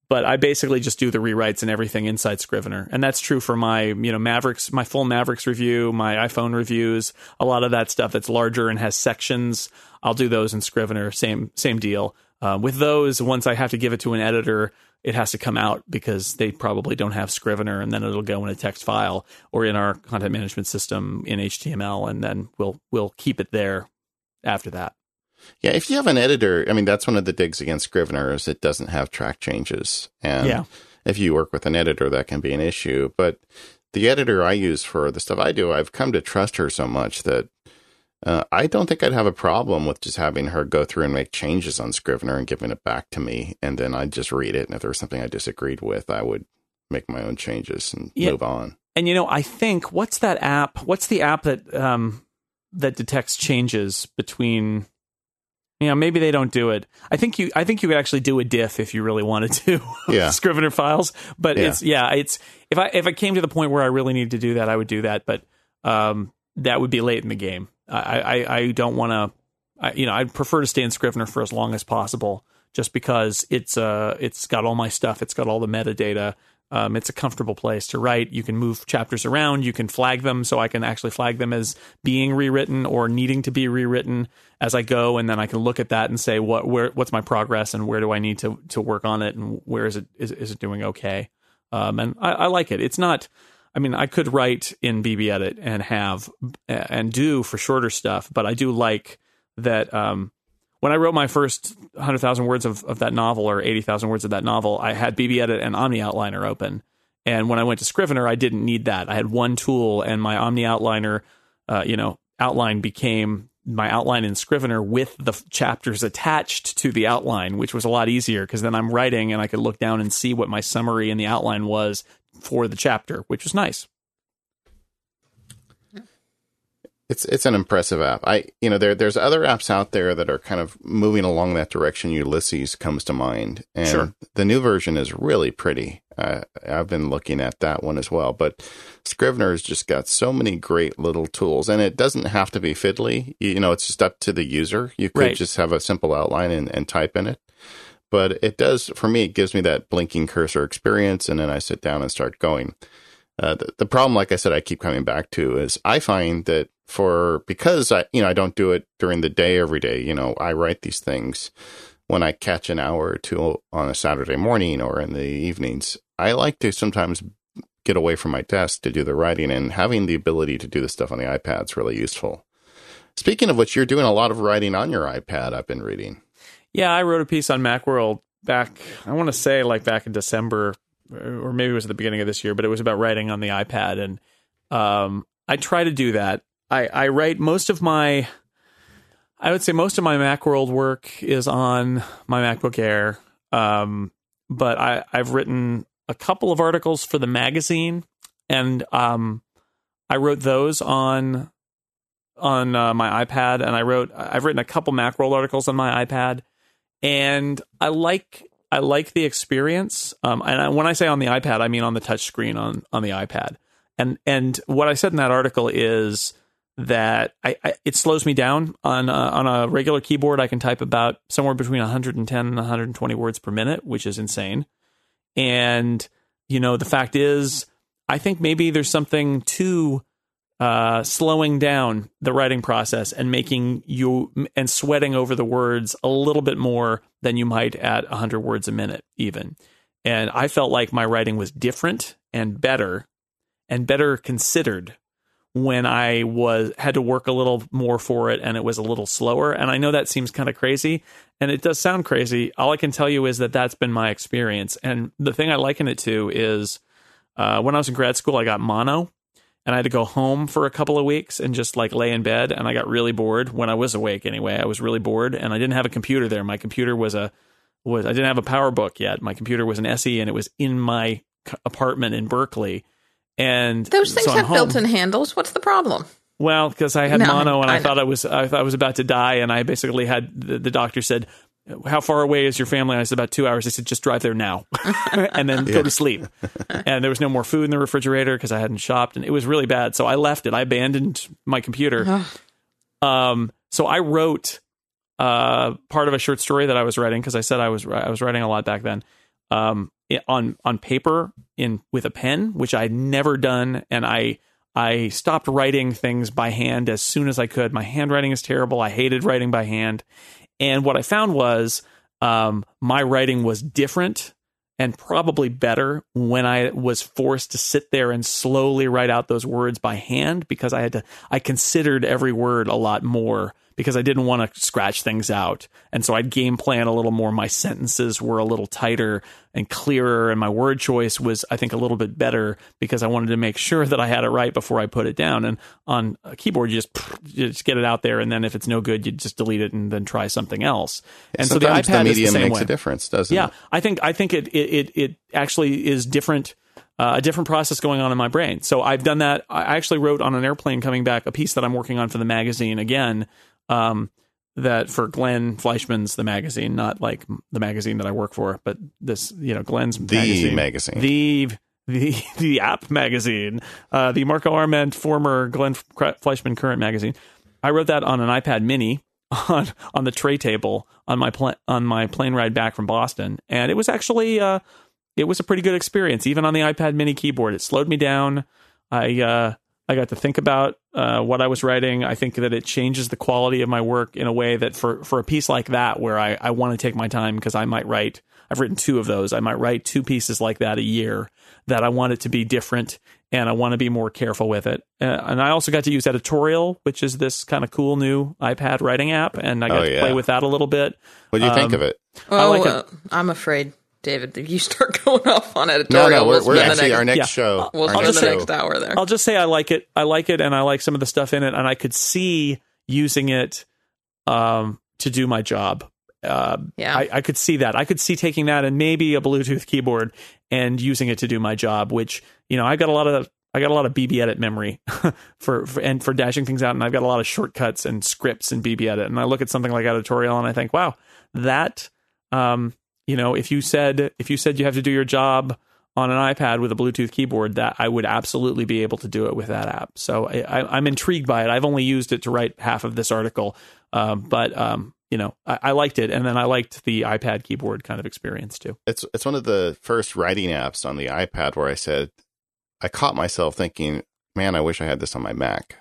but I basically just do the rewrites and everything inside Scrivener, and that's true for my you know Mavericks, my full Mavericks review, my iPhone reviews, a lot of that stuff that's larger and has sections. I'll do those in Scrivener. Same same deal. Uh, with those, once I have to give it to an editor, it has to come out because they probably don't have Scrivener, and then it'll go in a text file or in our content management system in HTML, and then we'll we'll keep it there after that. Yeah, if you have an editor, I mean, that's one of the digs against Scrivener is it doesn't have track changes. And Yeah. if you work with an editor, that can be an issue. But the editor I use for the stuff I do, I've come to trust her so much that uh, I don't think I'd have a problem with just having her go through and make changes on Scrivener and giving it back to me. And then I'd just read it. And if there was something I disagreed with, I would make my own changes and Yeah. move on. And you know, I think what's that app? What's the app that um that detects changes between you know, maybe they don't do it. I think you I think you could actually do a diff if you really wanted to. [laughs] Yeah. Scrivener files. But Yeah. it's yeah, it's if I if I came to the point where I really needed to do that, I would do that. But um that would be late in the game. I I, I don't wanna I, you know, I'd prefer to stay in Scrivener for as long as possible, just because it's uh it's got all my stuff, it's got all the metadata. Um, it's a comfortable place to write. You can move chapters around. You can flag them, so I can actually flag them as being rewritten or needing to be rewritten as I go, and then I can look at that and say what where what's my progress and where do I need to to work on it and where is it is, is it doing okay? Um, and I, I like it. It's not. I mean, I could write in BBEdit and have and do for shorter stuff, but I do like that. Um, when I wrote my first 100,000 words of, of that novel or 80,000 words of that novel, I had BBEdit and OmniOutliner open. And when I went to Scrivener, I didn't need that. I had one tool, and my OmniOutliner, uh, you know, outline became my outline in Scrivener with the f- chapters attached to the outline, which was a lot easier because then I'm writing and I could look down and see what my summary in the outline was for the chapter, which was nice. It's it's an impressive app. I you know there there's other apps out there that are kind of moving along that direction. Ulysses comes to mind, and Sure. the new version is really pretty. Uh, I've been looking at that one as well. But Scrivener has just got so many great little tools, and it doesn't have to be fiddly. You, you know, it's just up to the user. You could Right. just have a simple outline and, and type in it. But it does for me. It gives me that blinking cursor experience, and then I sit down and start going. Uh, the, the problem, like I said, I keep coming back to is I find that for because I you know I don't do it during the day every day. You know, I write these things when I catch an hour or two on a Saturday morning or in the evenings. I like to sometimes get away from my desk to do the writing, and having the ability to do the stuff on the iPad is really useful. Speaking of which, you're doing a lot of writing on your iPad. I've been reading. Yeah, I wrote a piece on Macworld back, I want to say like back in December, or maybe it was at the beginning of this year, but it was about writing on the iPad. And um, I try to do that. I, I write most of my, I would say most of my Macworld work is on my MacBook Air. Um, but I, I've written a couple of articles for the magazine and um, I wrote those on on uh, my iPad, and I wrote I've written a couple Macworld articles on my iPad, and I like I like the experience. Um, and I, when I say on the iPad, I mean on the touch screen on on the iPad. And and what I said in that article is that I, I it slows me down on a, on a regular keyboard. I can type about somewhere between 110 and 120 words per minute, which is insane. And you know the fact is, I think maybe there's something to uh, slowing down the writing process and making you and sweating over the words a little bit more than you might at 100 words a minute, even. And I felt like my writing was different and better and better considered when I was had to work a little more for it and it was a little slower. And I know that seems kind of crazy and it does sound crazy. All I can tell you is that that's been my experience. And the thing I liken it to is uh, when I was in grad school, I got mono and I had to go home for a couple of weeks and just like lay in bed. And I got really bored when I was awake. Anyway, I was really bored, and I didn't have a computer there. My computer was a was I didn't have a PowerBook yet. My computer was an SE, and it was in my apartment in Berkeley. And those things so have built-in handles. What's the problem? Well, because I had no, mono and I, I thought I was I thought I was about to die, and I basically had the, the doctor said, how far away is your family? And I said, about two hours. They said, just drive there now [laughs] and then yeah. go to sleep. And there was no more food in the refrigerator because I hadn't shopped and it was really bad. So I left it. I abandoned my computer. um, so I wrote uh, part of a short story that I was writing because I said I was I was writing a lot back then um, on on paper in with a pen, which I'd never done, and I I stopped writing things by hand as soon as I could. My handwriting is terrible. I hated writing by hand, and what I found was um, my writing was different and probably better when I was forced to sit there and slowly write out those words by hand because I had to, I considered every word a lot more because I didn't want to scratch things out. And so I'd game plan a little more. My sentences were a little tighter and clearer, and my word choice was, I think, a little bit better because I wanted to make sure that I had it right before I put it down. And on a keyboard, you just you just get it out there, and then if it's no good, you just delete it and then try something else. And Sometimes so the iPad the medium is the same makes way. a difference, doesn't yeah, it? I think I think it it it, it actually is different. Uh, a different process going on in my brain. So I've done that. I actually wrote on an airplane coming back a piece that I'm working on for the magazine again. Um, that for Glenn Fleishman's the magazine, not like the magazine that I work for, but this, you know, Glenn's the magazine, magazine. the the [laughs] the app magazine, uh, the Marco Arment former Glenn Fleishman current magazine. I wrote that on an iPad Mini [laughs] on on the tray table on my pl- on my plane ride back from Boston, and it was actually uh, it was a pretty good experience, even on the iPad Mini keyboard. It slowed me down. I uh, I got to think about uh, what I was writing. I think that it changes the quality of my work in a way that for, for a piece like that, where I, I want to take my time because I might write, I've written two of those. I might write two pieces like that a year that I want it to be different and I want to be more careful with it. Uh, and I also got to use Editorial, which is this kind of cool new iPad writing app. And I got Oh, to play with that a little bit. What do you think Um, of it? Oh, like it. uh, I'm afraid, David, if you start [laughs] going off on No, editorial, no, we're, we'll we're actually next, our next Yeah. show. we'll our spend just the say- next hour there. I'll just say I like it. I like it, and I like some of the stuff in it, and I could see using it um, to do my job. Uh, Yeah. I, I could see that. I could see taking that and maybe a Bluetooth keyboard and using it to do my job. Which you know, I got a lot of I got a lot of BBEdit memory [laughs] for, for and for dashing things out, and I've got a lot of shortcuts and scripts in BBEdit. And I look at something like editorial, and I think, wow, that um, you know, if you said if you said you have to do your job on an iPad with a Bluetooth keyboard, that I would absolutely be able to do it with that app. So I, I, I'm intrigued by it. I've only used it to write half of this article, um, but um, you know, I, I liked it, and then I liked the iPad keyboard kind of experience too. It's it's one of the first writing apps on the iPad where I said I caught myself thinking, "Man, I wish I had this on my Mac."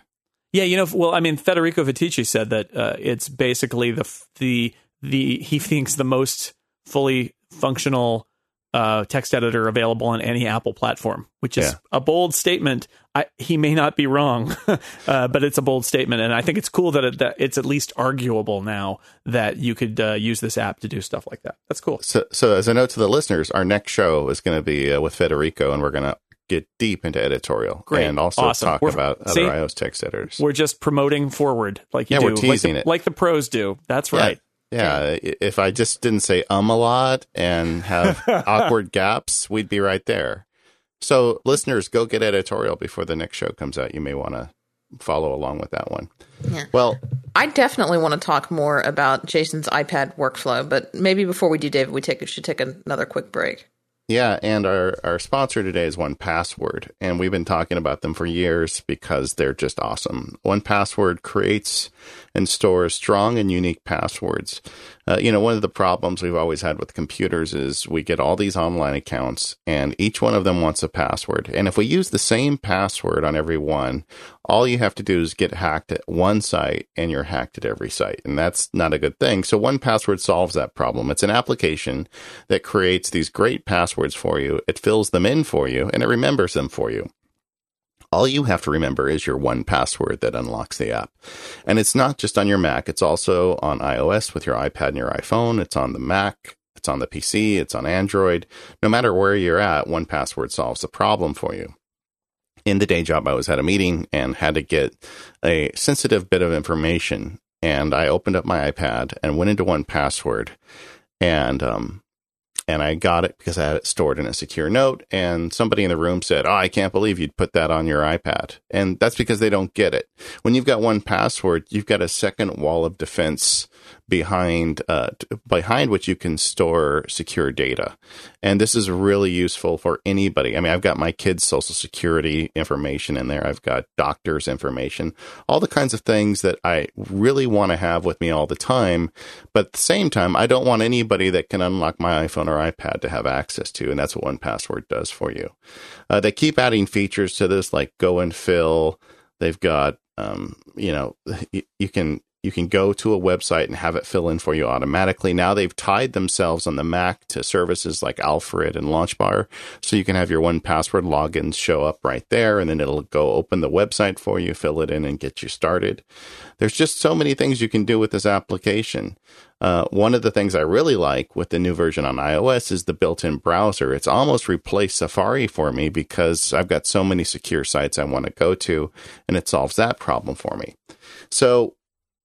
Yeah, you know, well, I mean, Federico Viticci said that uh, it's basically the the the he [laughs] thinks the most fully functional uh, text editor available on any Apple platform, which is Yeah. a bold statement. I, he may not be wrong, [laughs] uh, but it's a bold statement, and I think it's cool that, it, that it's at least arguable now that you could uh, use this app to do stuff like that. That's cool. So, so as a note to the listeners, our next show is going to be uh, with Federico, and we're going to get deep into editorial Great. and also Awesome. talk We're- about other iOS text editors. We're just promoting forward, like you Yeah, do, we're like teasing the, it. like the pros do. That's right. Yeah, i- if I just didn't say um a lot and have [laughs] awkward gaps, we'd be right there. So, listeners, go get editorial before the next show comes out. You may want to follow along with that one. Yeah. Well, I definitely want to talk more about Jason's iPad workflow, but maybe before we do, David, we take should take another quick break. Yeah, and our, our sponsor today is 1Password, and we've been talking about them for years because they're just awesome. 1Password creates and stores strong and unique passwords. Uh, you know, one of the problems we've always had with computers is we get all these online accounts, and each one of them wants a password. And if we use the same password on every one, all you have to do is get hacked at one site, and you're hacked at every site, and that's not a good thing. So 1Password solves that problem. It's an application that creates these great passwords for you. It fills them in for you, and it remembers them for you. All you have to remember is your 1Password that unlocks the app. And it's not just on your Mac, it's also on iOS with your iPad and your iPhone. It's on the Mac, it's on the PC, it's on Android. No matter where you're at, 1Password solves the problem for you. In the day job, I was at a meeting and had to get a sensitive bit of information. And I opened up my iPad and went into 1Password. And um, and I got it because I had it stored in a secure note. And somebody in the room said, Oh, I can't believe you'd put that on your iPad. And that's because they don't get it. When you've got 1Password, you've got a second wall of defense behind uh, behind which you can store secure data. And this is really useful for anybody. I mean, I've got my kids' social security information in there. I've got doctors' information, all the kinds of things that I really want to have with me all the time. But at the same time, I don't want anybody that can unlock my iPhone or iPad to have access to. And that's what 1Password does for you. Uh, they keep adding features to this, like go and fill. They've got um, you know, [laughs] you, you, can you can go to a website and have it fill in for you automatically. Now they've tied themselves on the Mac to services like Alfred and Launchbar, so you can have your 1Password logins show up right there, and then it'll go open the website for you, fill it in, and get you started. There's just so many things you can do with this application. Uh, one of the things I really like with the new version on iOS is the built-in browser. It's almost replaced Safari for me because I've got so many secure sites I want to go to, and it solves that problem for me. So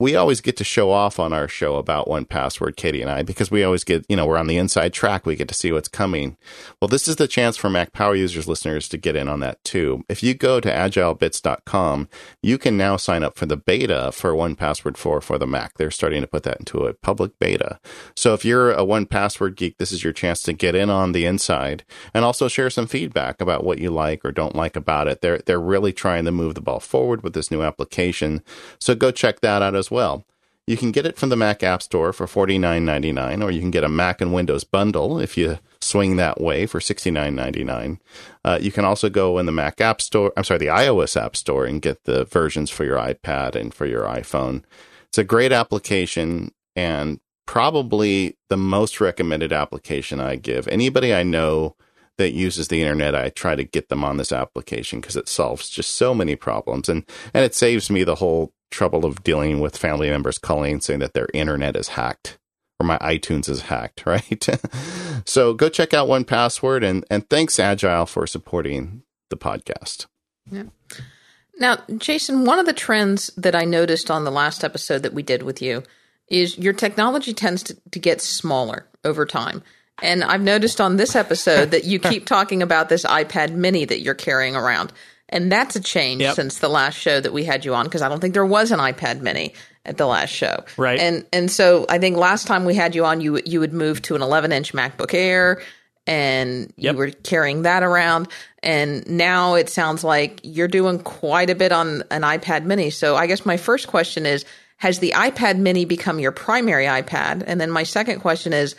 we always get to show off on our show about 1Password, Katie and I, because we always get, you know, we're on the inside track. We get to see what's coming. Well, this is the chance for Mac Power Users listeners to get in on that too. If you go to agilebits.com, you can now sign up for the beta for 1Password 4 for the Mac. They're starting to put that into a public beta. So if you're a 1Password geek, this is your chance to get in on the inside and also share some feedback about what you like or don't like about it. They're, they're really trying to move the ball forward with this new application. So go check that out as well. You can get it from the Mac App Store for $49.99, or you can get a Mac and Windows bundle if you swing that way for $69.99. Uh, you can also go in the Mac App Store, I'm sorry, the iOS App Store and get the versions for your iPad and for your iPhone. It's a great application and probably the most recommended application I give. Anybody I know that uses the internet, I try to get them on this application because it solves just so many problems and and it saves me the whole trouble of dealing with family members calling saying that their internet is hacked or my iTunes is hacked, [laughs] right? so go check out 1Password and and thanks Agile for supporting the podcast. Yeah. Now, Jason, one of the trends that I noticed on the last episode that we did with you is your technology tends to, to get smaller over time. And I've noticed on this episode that you [laughs] keep talking about this iPad mini that you're carrying around. And that's a change yep. since the last show that we had you on because I don't think there was an iPad mini at the last show. Right. And and so I think last time we had you on you you would move to an 11 inch MacBook Air and yep. you were carrying that around and now it sounds like you're doing quite a bit on an iPad mini. So I guess my first question is has the iPad mini become your primary iPad? And then my second question is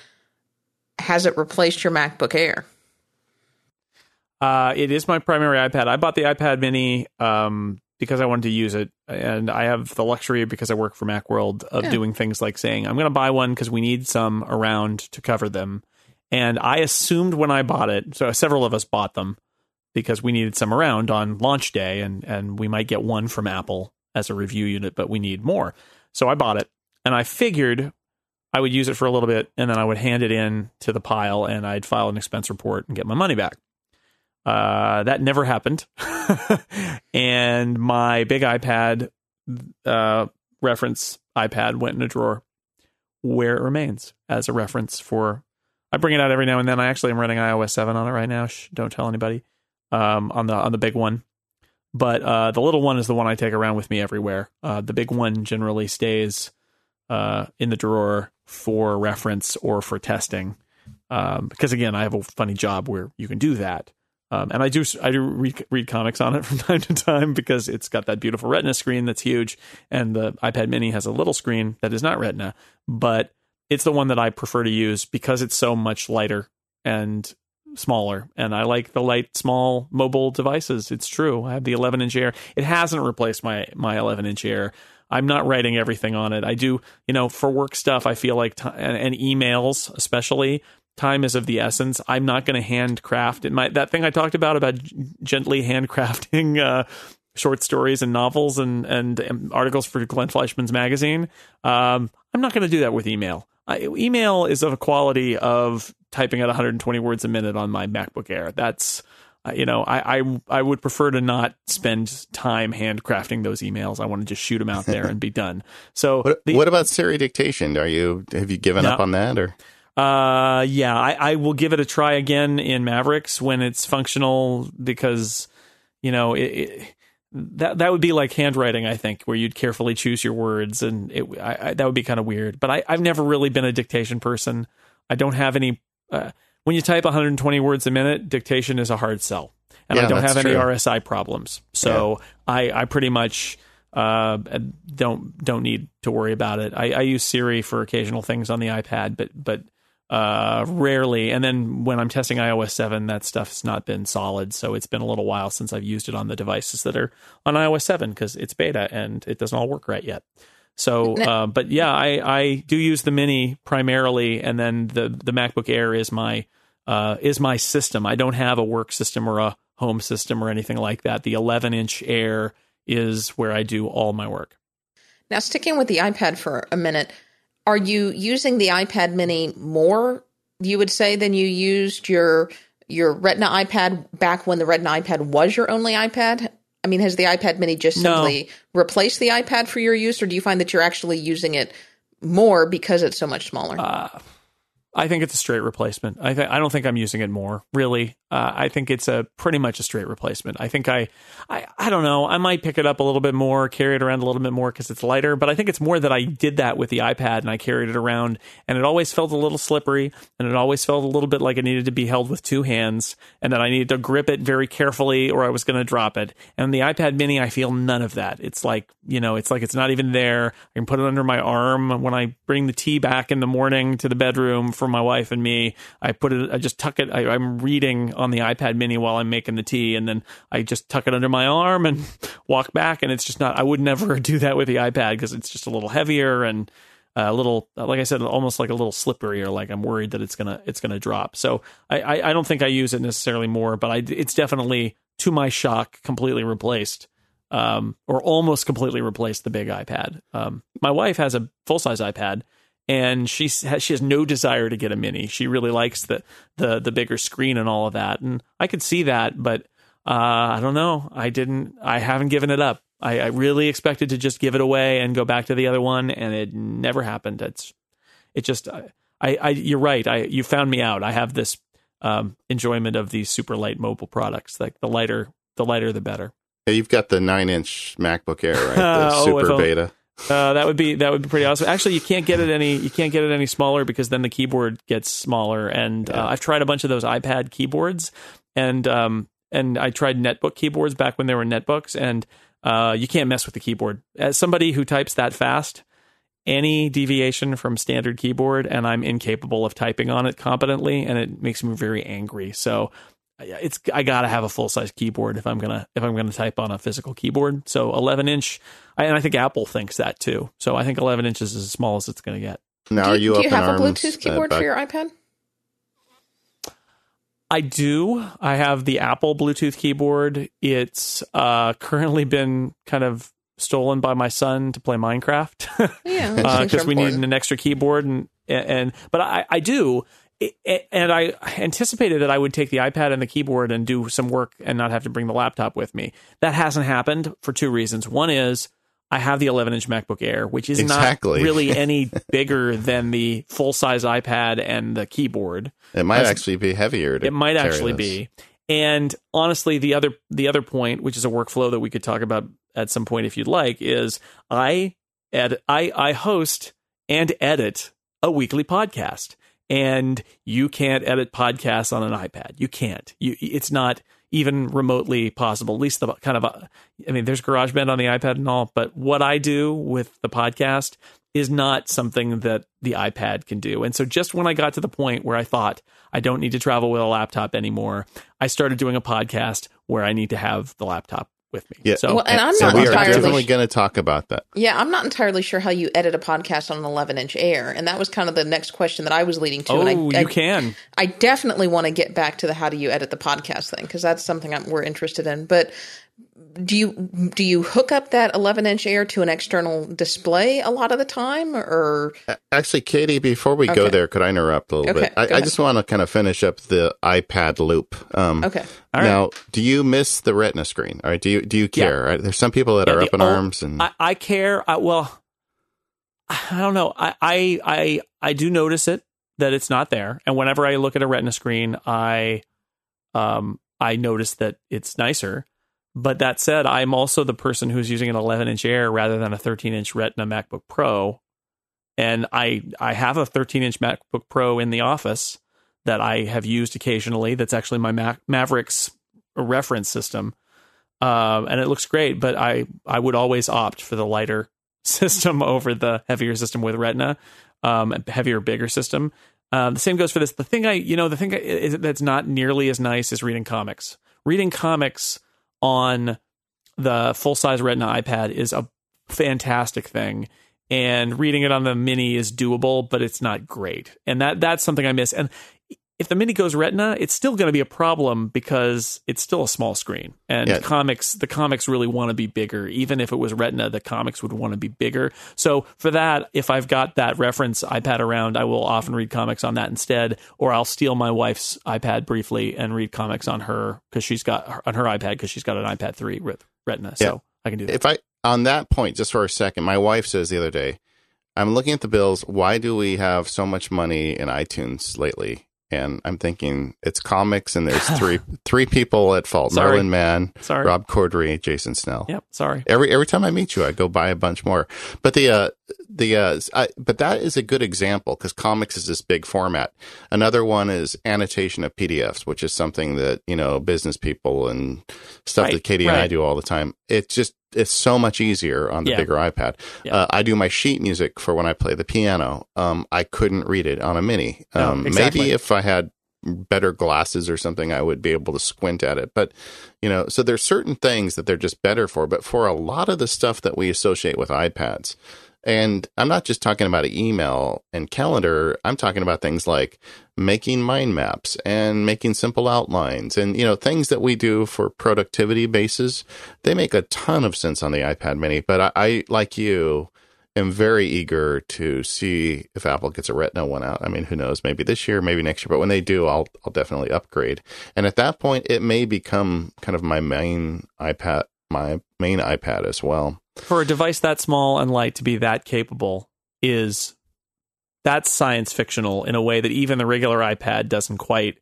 has it replaced your MacBook Air? Uh, it is my primary iPad. I bought the iPad Mini um, because I wanted to use it, and I have the luxury because I work for MacWorld of yeah. doing things like saying I'm going to buy one because we need some around to cover them. And I assumed when I bought it, so several of us bought them because we needed some around on launch day, and and we might get one from Apple as a review unit, but we need more. So I bought it, and I figured I would use it for a little bit, and then I would hand it in to the pile, and I'd file an expense report and get my money back. Uh, that never happened. [laughs] and my big iPad uh, reference iPad went in a drawer where it remains as a reference for. I bring it out every now and then. I actually am running iOS 7 on it right now. Shh, don't tell anybody. um, on the on the big one. But uh, the little one is the one I take around with me everywhere. Uh, the big one generally stays uh, in the drawer for reference or for testing. Um, because again, I have a funny job where you can do that. Um, and I do I do read, read, comics on it [laughs] from time to time because it's got that beautiful Retina screen that's huge, and the iPad Mini has a little screen that is not Retina, but it's the one that I prefer to use because it's so much lighter and smaller. And I like the light, small mobile devices. It's true. I have the 11 inch Air. It hasn't replaced my my 11 inch Air. I'm not writing everything on it. I do, you know, for work stuff. I feel like t- and, and emails, especially time is of the essence. I'm not going to handcraft it. My that thing I talked about about gently handcrafting [laughs] uh, short stories and novels and, and, and articles for Glenn Fleishman's magazine. Um, I'm not going to do that with email. email is of a quality of typing at 120 words a minute on my MacBook Air. That's uh, you know, I, I I would prefer to not spend time handcrafting those emails. I want to just shoot them out there [laughs] and be done. So, what, the, what about Siri dictation? Are you have you given no, up on that or? Uh, yeah, I, I will give it a try again in Mavericks when it's functional because, you know, it, it, that that would be like handwriting, I think, where you'd carefully choose your words, and it, I, I, that would be kind of weird. But I, I've never really been a dictation person. I don't have any. Uh, when you type 120 words a minute, dictation is a hard sell, and yeah, I don't have any true. RSI problems. So yeah. I, I pretty much uh, don't don't need to worry about it. I, I use Siri for occasional things on the iPad, but but uh, rarely. And then when I'm testing iOS 7, that stuff's not been solid. So it's been a little while since I've used it on the devices that are on iOS 7 because it's beta and it doesn't all work right yet. So, uh, but yeah, I, I do use the Mini primarily, and then the the MacBook Air is my uh, is my system. I don't have a work system or a home system or anything like that. The 11 inch Air is where I do all my work. Now, sticking with the iPad for a minute, are you using the iPad mini more, you would say, than you used your your Retina iPad back when the Retina iPad was your only iPad? I mean, has the iPad mini just simply no. replaced the iPad for your use, or do you find that you're actually using it more because it's so much smaller? Uh, I think it's a straight replacement. I th- I don't think I'm using it more. Really, uh, I think it's a pretty much a straight replacement. I think I, I I don't know. I might pick it up a little bit more, carry it around a little bit more because it's lighter. But I think it's more that I did that with the iPad and I carried it around, and it always felt a little slippery, and it always felt a little bit like it needed to be held with two hands, and that I needed to grip it very carefully or I was going to drop it. And the iPad Mini, I feel none of that. It's like you know, it's like it's not even there. I can put it under my arm when I bring the tea back in the morning to the bedroom for my wife and me. I put it, I just tuck it. I, I'm reading on the iPad Mini while I'm making the tea, and then I just tuck it under my arm and [laughs] walk back. And it's just not. I would never [laughs] do that with the iPad because it's just a little heavier and a little, like I said, almost like a little slippery, or like I'm worried that it's gonna it's gonna drop. So I I, I don't think I use it necessarily more, but I it's definitely to my shock completely replaced. Um, or almost completely replaced the big iPad. Um, my wife has a full size iPad, and she has, she has no desire to get a mini. She really likes the the the bigger screen and all of that, and I could see that, but uh, I don't know. I didn't. I haven't given it up. I, I, really expected to just give it away and go back to the other one, and it never happened. It's it just I, I you're right. I you found me out. I have this um, enjoyment of these super light mobile products. Like the lighter, the lighter, the better. Yeah, you've got the nine inch MacBook Air, right? [laughs] The oh, super beta. Uh, that would be that would be pretty awesome. Actually, you can't get it any you can't get it any smaller because then the keyboard gets smaller. And uh, I've tried a bunch of those iPad keyboards, and um, and I tried netbook keyboards back when they were netbooks, and uh, you can't mess with the keyboard. As somebody who types that fast, any deviation from standard keyboard, and I'm incapable of typing on it competently, and it makes me very angry. So it's I gotta have a full size keyboard if I'm gonna if I'm gonna type on a physical keyboard. So 11 inch, and I think Apple thinks that too. So I think 11 inches is as small as it's gonna get. Now, are you? Do you have a Bluetooth keyboard uh, for your iPad? I do. I have the Apple Bluetooth keyboard. It's uh, currently been kind of stolen by my son to play Minecraft. [laughs] yeah, because uh, we need an extra keyboard and and but I I do and I anticipated that I would take the iPad and the keyboard and do some work and not have to bring the laptop with me. That hasn't happened for two reasons. One is I have the 11 inch MacBook Air, which is exactly. not really [laughs] any bigger than the full size iPad and the keyboard. It might actually be heavier. it might actually this. be. And honestly, the other the other point, which is a workflow that we could talk about at some point if you'd like, is I ed- I I host and edit a weekly podcast. And you can't edit podcasts on an iPad. You can't. You, it's not even remotely possible. At least the kind of, a, I mean, there's GarageBand on the iPad and all, but what I do with the podcast is not something that the iPad can do. And so just when I got to the point where I thought I don't need to travel with a laptop anymore, I started doing a podcast where I need to have the laptop with me. Yeah. So, Well, and I'm so not we are entirely definitely sh- going to talk about that. Yeah, I'm not entirely sure how you edit a podcast on an 11 inch Air, and that was kind of the next question that I was leading to. oh, and I, oh, you I, can. I definitely want to get back to the how do you edit the podcast thing because that's something I'm, we're interested in. But do you do you hook up that 11 inch Air to an external display a lot of the time, or Actually, Katie, before we go there, could I interrupt a little Okay, bit? I, I just want to kind of finish up the iPad loop. Um, okay? All right. Now, do you miss the Retina screen? All right, do you do you Yeah. care? Right? There's some people that Yeah, are the up in ol- arms, and I, I care. I, well, I don't know. I, I I I do notice it that it's not there, and whenever I look at a Retina screen, I um I notice that it's nicer. But that said, I'm also the person who's using an 11 inch Air rather than a 13 inch Retina MacBook Pro, and I I have a 13 inch MacBook Pro in the office that I have used occasionally. That's actually my Mac, Mavericks reference system, um, and it looks great. But I I would always opt for the lighter [laughs] system over the heavier system with Retina, um, heavier, bigger system. Um, the same goes for this. The thing I, you know, the thing I, is, that's not nearly as nice is reading comics. Reading comics on the full size Retina iPad is a fantastic thing, and reading it on the Mini is doable, but it's not great. And that that's something I miss. And if the Mini goes Retina, it's still going to be a problem because it's still a small screen, and Yeah. comics the comics really want to be bigger. Even if it was Retina, the comics would want to be bigger. So for that, if I've got that reference iPad around, I will often read comics on that instead, or I'll steal my wife's iPad briefly and read comics on her because she's got on her iPad because she's got an iPad three with Retina, so Yeah. I can do that. if I on that point, just for a second, my wife says the other day, I'm looking at the bills. Why do we have so much money in iTunes lately? And I'm thinking it's comics, and there's [laughs] three three people at fault: Sorry. Merlin Mann, Sorry. Rob Corddry, Jason Snell. Yep, sorry. Every every time I meet you, I go buy a bunch more. But the uh, the uh, I, but that is a good example because comics is this big format. Another one is annotation of PDFs, which is something that you know business people and stuff Right, that Katie and I do all the time. It's just it's so much easier on the Yeah. bigger iPad. Yeah. Uh, I do my sheet music for when I play the piano. Um, I couldn't read it on a mini. No, Um, exactly. Maybe if I had better glasses or something, I would be able to squint at it. But you know, so there's certain things that they're just better for. But for a lot of the stuff that we associate with iPads, and I'm not just talking about email and calendar. I'm talking about things like making mind maps and making simple outlines and, you know, things that we do for productivity bases. They make a ton of sense on the iPad mini, but I, I like you, am very eager to see if Apple gets a Retina one out. I mean, who knows? Maybe this year, maybe next year. But when they do, I'll I'll definitely upgrade. And at that point, it may become kind of my main iPad, my main iPad as well. For a device that small and light to be that capable is that's science fictional in a way that even the regular iPad doesn't quite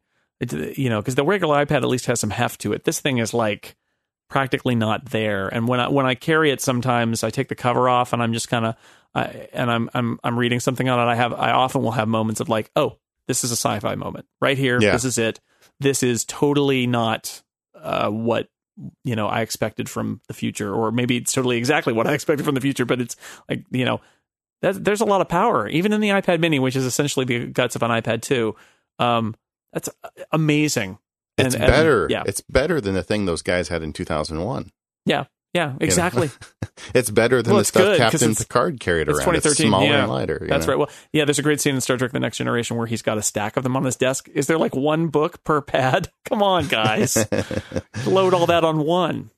you know because the regular iPad at least has some heft to it. This thing is like practically not there. And when I when I carry it sometimes I take the cover off and I'm just kind of and I'm I'm I'm reading something on it. I have I often will have moments of like oh this is a sci-fi moment. Right here Yeah. this is it. This is totally not uh, what you know I expected from the future, or maybe it's totally exactly what I [laughs] expected from the future. But it's like you know, that, there's a lot of power even in the iPad Mini, which is essentially the guts of an iPad 2. Um, that's amazing. It's And- and- better. yeah, It's better than the thing those guys had in 2001. yeah, yeah, exactly. [laughs] It's better than Well, the stuff good, Captain Picard carried it's around. It's 2013, smaller yeah. and lighter. That's know? right. Well, yeah, there's a great scene in Star Trek: The Next Generation where he's got a stack of them on his desk. Is there like one book per pad? [laughs] Come on, guys, [laughs] load all that on one.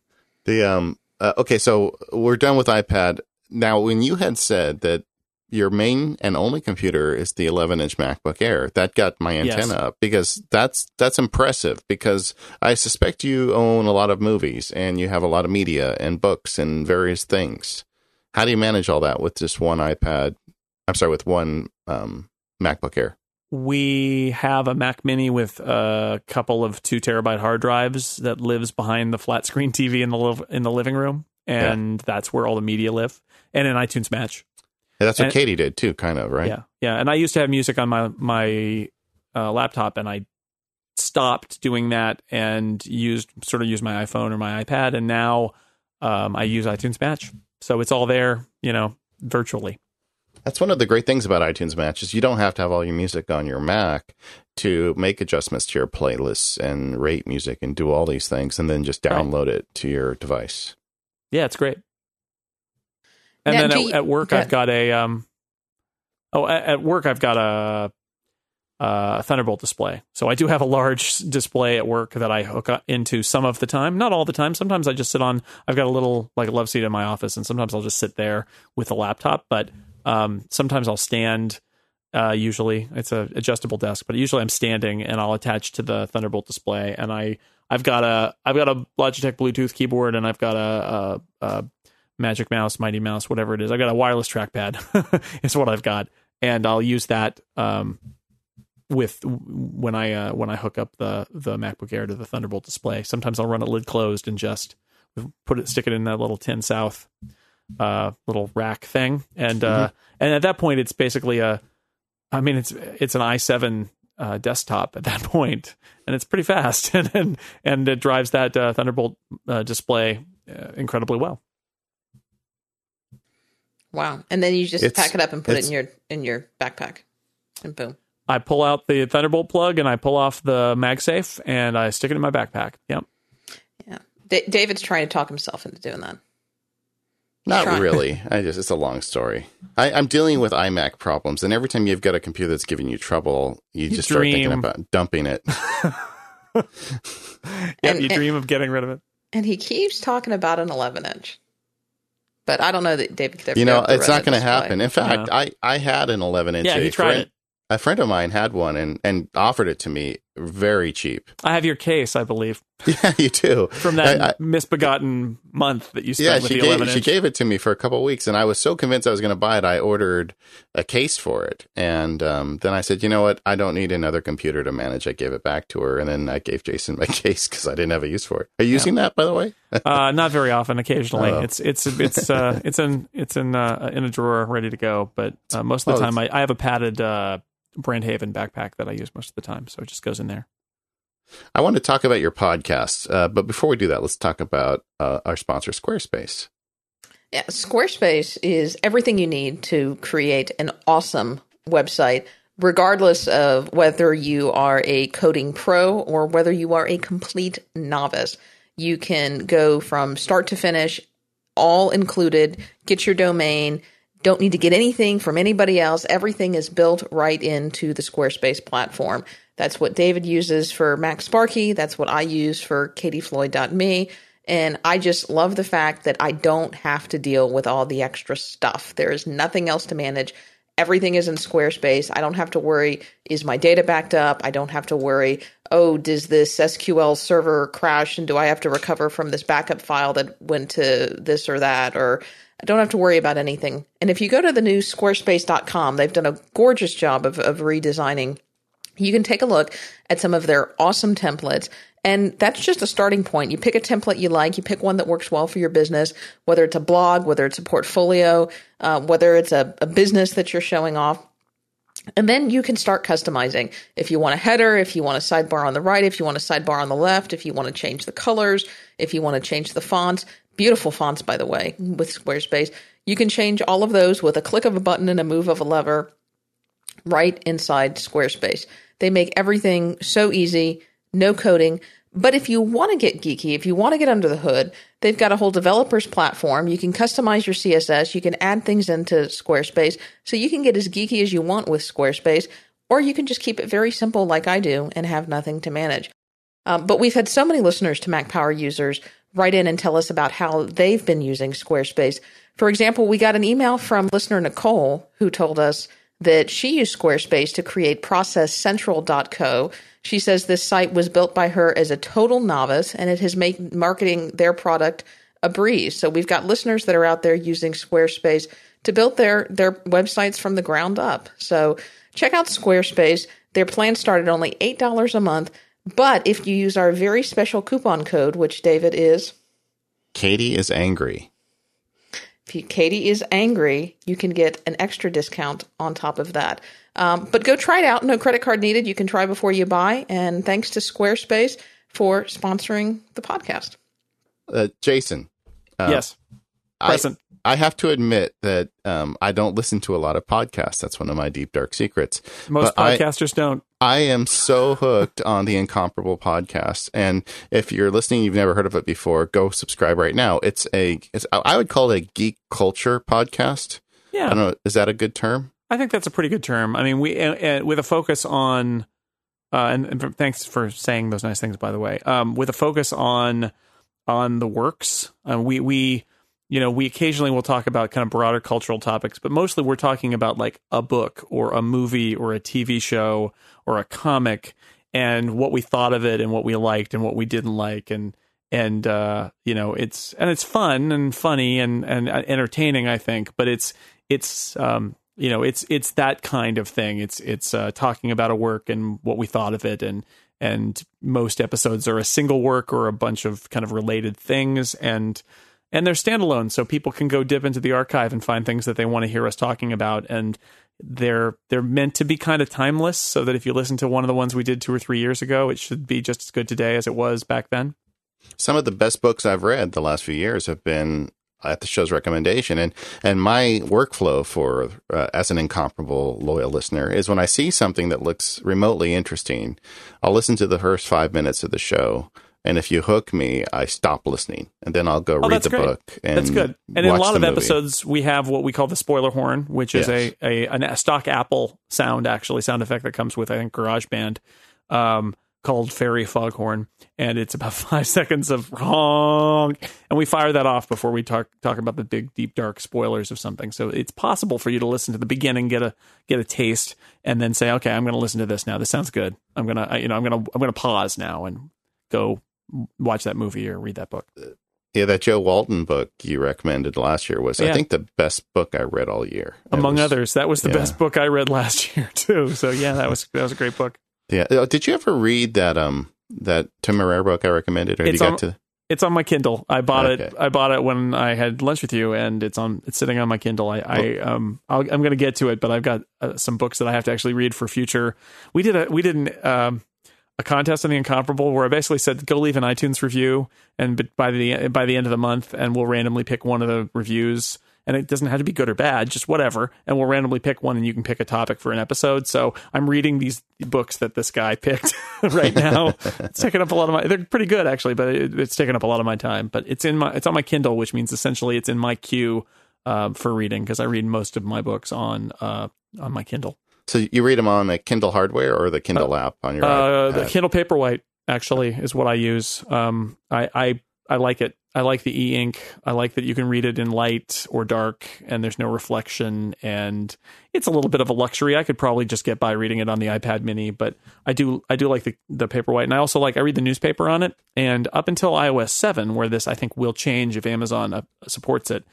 The um uh, okay, so we're done with iPad. Now, when you had said that your main and only computer is the 11 inch MacBook Air, that got my Yes. antenna up because that's that's impressive. Because I suspect you own a lot of movies and you have a lot of media and books and various things. How do you manage all that with just one iPad? I'm sorry, with one um, MacBook Air. we have a Mac Mini with a couple of two terabyte hard drives that lives behind the flat screen TV in the liv- in the living room, and yeah. that's where all the media live, and an iTunes Match. Yeah, that's what and, Katie did too, kind of, right? Yeah, yeah. And I used to have music on my my uh, laptop, and I stopped doing that and used sort of used my iPhone or my iPad, and now um, I use iTunes Match, so it's all there, you know, virtually. That's one of the great things about iTunes Match is You don't have to have all your music on your Mac to make adjustments to your playlists and rate music and do all these things, and then just download right. it to your device. Yeah, it's great. And now, then at, you, at, work, I've got a um. Oh, at, at work, I've got a uh, Thunderbolt display. So I do have a large display at work that I hook up into some of the time, not all the time. Sometimes I just sit on. I've got a little like a love seat in my office, and sometimes I'll just sit there with a laptop. But um, sometimes I'll stand. Uh, usually it's a adjustable desk, but usually I'm standing and I'll attach to the Thunderbolt display. And I I've got a I've got a Logitech Bluetooth keyboard and I've got a, a, a Magic Mouse, Mighty Mouse, whatever it is. I've got a wireless trackpad. [laughs] it's what I've got, and I'll use that um, with when I uh, when I hook up the the MacBook Air to the Thunderbolt display. Sometimes I'll run it lid closed and just put it stick it in that little tin south uh, little rack thing, and uh, mm-hmm. and at that point, it's basically a, I mean, it's it's an i7 uh, desktop at that [laughs] point, and it's pretty fast, and [laughs] and, and it drives that uh, Thunderbolt uh, display uh, incredibly well. Wow! And then you just it's, pack it up and put it in your in your backpack, and boom. I pull out the Thunderbolt plug and I pull off the MagSafe and I stick it in my backpack. Yep. Yeah. D- David's trying to talk himself into doing that. Not really. I just it's a long story. I, am dealing with iMac problems, and every time you've got a computer that's giving you trouble, you, you just dream. start thinking about dumping it. [laughs] yep, and, you dream of getting rid of it. And he keeps talking about an 11 inch. But I don't know that David could ever. You know, it's not going to happen. In fact, I I had an 11 inch. Yeah, he tried it a friend of mine had one and and offered it to me very cheap. I have your case, I believe. [laughs] Yeah, you do. From that I, I, misbegotten month that you spent yeah, with she the gave, 11 She gave it to me for a couple weeks, and I was so convinced I was going to buy it. I ordered a case for it, and um, then I said, you know what? I don't need another computer to manage. I gave it back to her, and then I gave Jason my [laughs] case because I didn't have a use for it. Are you yeah. using that, by the way? [laughs] uh, not very often. Occasionally, oh. it's it's it's uh, it's in it's in uh, in a drawer ready to go. But uh, most of the oh, time, I, I have a padded uh, Brenthaven backpack that I use most of the time. So it just goes in there. I want to talk about your podcast, uh, but before we do that, let's talk about uh, our sponsor, Squarespace. Yeah, Squarespace is everything you need to create an awesome website, regardless of whether you are a coding pro or whether you are a complete novice. You can go from start to finish, all included, get your domain, don't need to get anything from anybody else. Everything is built right into the Squarespace platform. That's what David uses for MacSparky. That's what I use for katiefloyd.me. And I just love the fact that I don't have to deal with all the extra stuff. There is nothing else to manage. Everything is in Squarespace. I don't have to worry, is my data backed up? I don't have to worry, oh, does this SQL server crash and do I have to recover from this backup file that went to this or that? Or I don't have to worry about anything. And if you go to the new squarespace.com, they've done a gorgeous job of, of redesigning. You can take a look at some of their awesome templates. And that's just a starting point. You pick a template you like, you pick one that works well for your business, whether it's a blog, whether it's a portfolio, uh, whether it's a, a business that you're showing off. And then you can start customizing. If you want a header, if you want a sidebar on the right, if you want a sidebar on the left, if you want to change the colors, if you want to change the fonts, Beautiful fonts, by the way, with Squarespace. You can change all of those with a click of a button and a move of a lever right inside Squarespace. They make everything so easy, no coding. But if you want to get geeky, if you want to get under the hood, they've got a whole developers platform. You can customize your CSS. You can add things into Squarespace. So you can get as geeky as you want with Squarespace, or you can just keep it very simple like I do and have nothing to manage. Um, but we've had so many listeners to Mac Power users write in and tell us about how they've been using Squarespace. For example, we got an email from listener Nicole who told us that she used Squarespace to create ProcessCentral.co. She says this site was built by her as a total novice and it has made marketing their product a breeze. So we've got listeners that are out there using Squarespace to build their, their websites from the ground up. So check out Squarespace. Their plan started only $8 a month, but if you use our very special coupon code, which David is Katie is angry. If you, Katie is angry, you can get an extra discount on top of that. Um, but go try it out. No credit card needed. You can try before you buy. And thanks to Squarespace for sponsoring the podcast. Uh, Jason, uh, yes. I, Present. I have to admit that um, I don't listen to a lot of podcasts. That's one of my deep dark secrets. Most but I- podcasters don't. I am so hooked on the Incomparable podcast, and if you're listening, you've never heard of it before, go subscribe right now. It's a, it's, I would call it a geek culture podcast. Yeah, I don't know, is that a good term? I think that's a pretty good term. I mean, we uh, uh, with a focus on, uh, and, and thanks for saying those nice things, by the way. Um, with a focus on on the works, uh, we we you know we occasionally will talk about kind of broader cultural topics, but mostly we're talking about like a book or a movie or a TV show or a comic and what we thought of it and what we liked and what we didn't like and and uh, you know it's and it's fun and funny and and uh, entertaining I think, but it's it's um, you know it's it's that kind of thing. It's it's uh, talking about a work and what we thought of it and and most episodes are a single work or a bunch of kind of related things and and they're standalone so people can go dip into the archive and find things that they want to hear us talking about and they're they're meant to be kind of timeless so that if you listen to one of the ones we did 2 or 3 years ago it should be just as good today as it was back then. Some of the best books I've read the last few years have been at the show's recommendation, and and my workflow for uh, as an incomparable loyal listener is when I see something that looks remotely interesting, I'll listen to the first five minutes of the show. And if you hook me, I stop listening, and then I'll go read Oh, that's the great. book. And That's good. And in a lot of movie. episodes, we have what we call the spoiler horn, which is Yes. a, a a stock Apple sound, actually sound effect that comes with I think GarageBand, um, called Fairy Foghorn, and it's about [laughs] five seconds of honk, and we fire that off before we talk talk about the big deep dark spoilers of something. So it's possible for you to listen to the beginning, get a get a taste, and then say, okay, I'm going to listen to this now. This sounds good. I'm gonna I- you know I'm gonna I'm gonna pause now and go watch that movie or read that book. Yeah, that Jo Walton book you recommended last year was, I think, the best book I read all year. Among was- others. That was the yeah. best book I read [laughs] last year too. So yeah, that was that was a great book. Yeah. Uh, Did you ever read that um that Tim Rare book I recommended, or It's you got on- to? It's on my Kindle. I bought it. I bought it when I had lunch with you, and it's on. It's sitting on my Kindle. I, I um, I'll, I'm going to get to it, but I've got uh, some books that I have to actually read for future. We did a we didn't um, a contest on the Incomparable where I basically said go leave an iTunes review, and by the by the end of the month, and we'll randomly pick one of the reviews. And it doesn't have to be good or bad, just whatever. And we'll randomly pick one, and you can pick a topic for an episode. So I'm reading these books that this guy picked [laughs] right now. it's taking up a lot of my. They're pretty good actually, but it, it's taking up a lot of my time. But it's in my. It's on my Kindle, which means essentially it's in my queue um, for reading because I read most of my books on uh, on my Kindle. So you read them on the Kindle hardware or the Kindle app on your Uh, the? Kindle Paperwhite actually is what I use. Um, I, I I like it. I like the e ink. I like that you can read it in light or dark, and there's no reflection. And it's a little bit of a luxury. I could probably just get by reading it on the iPad Mini, but I do I do like the the Paperwhite, and I also like I read the newspaper on it. And up until iOS seven, where this I think will change if Amazon uh, supports it,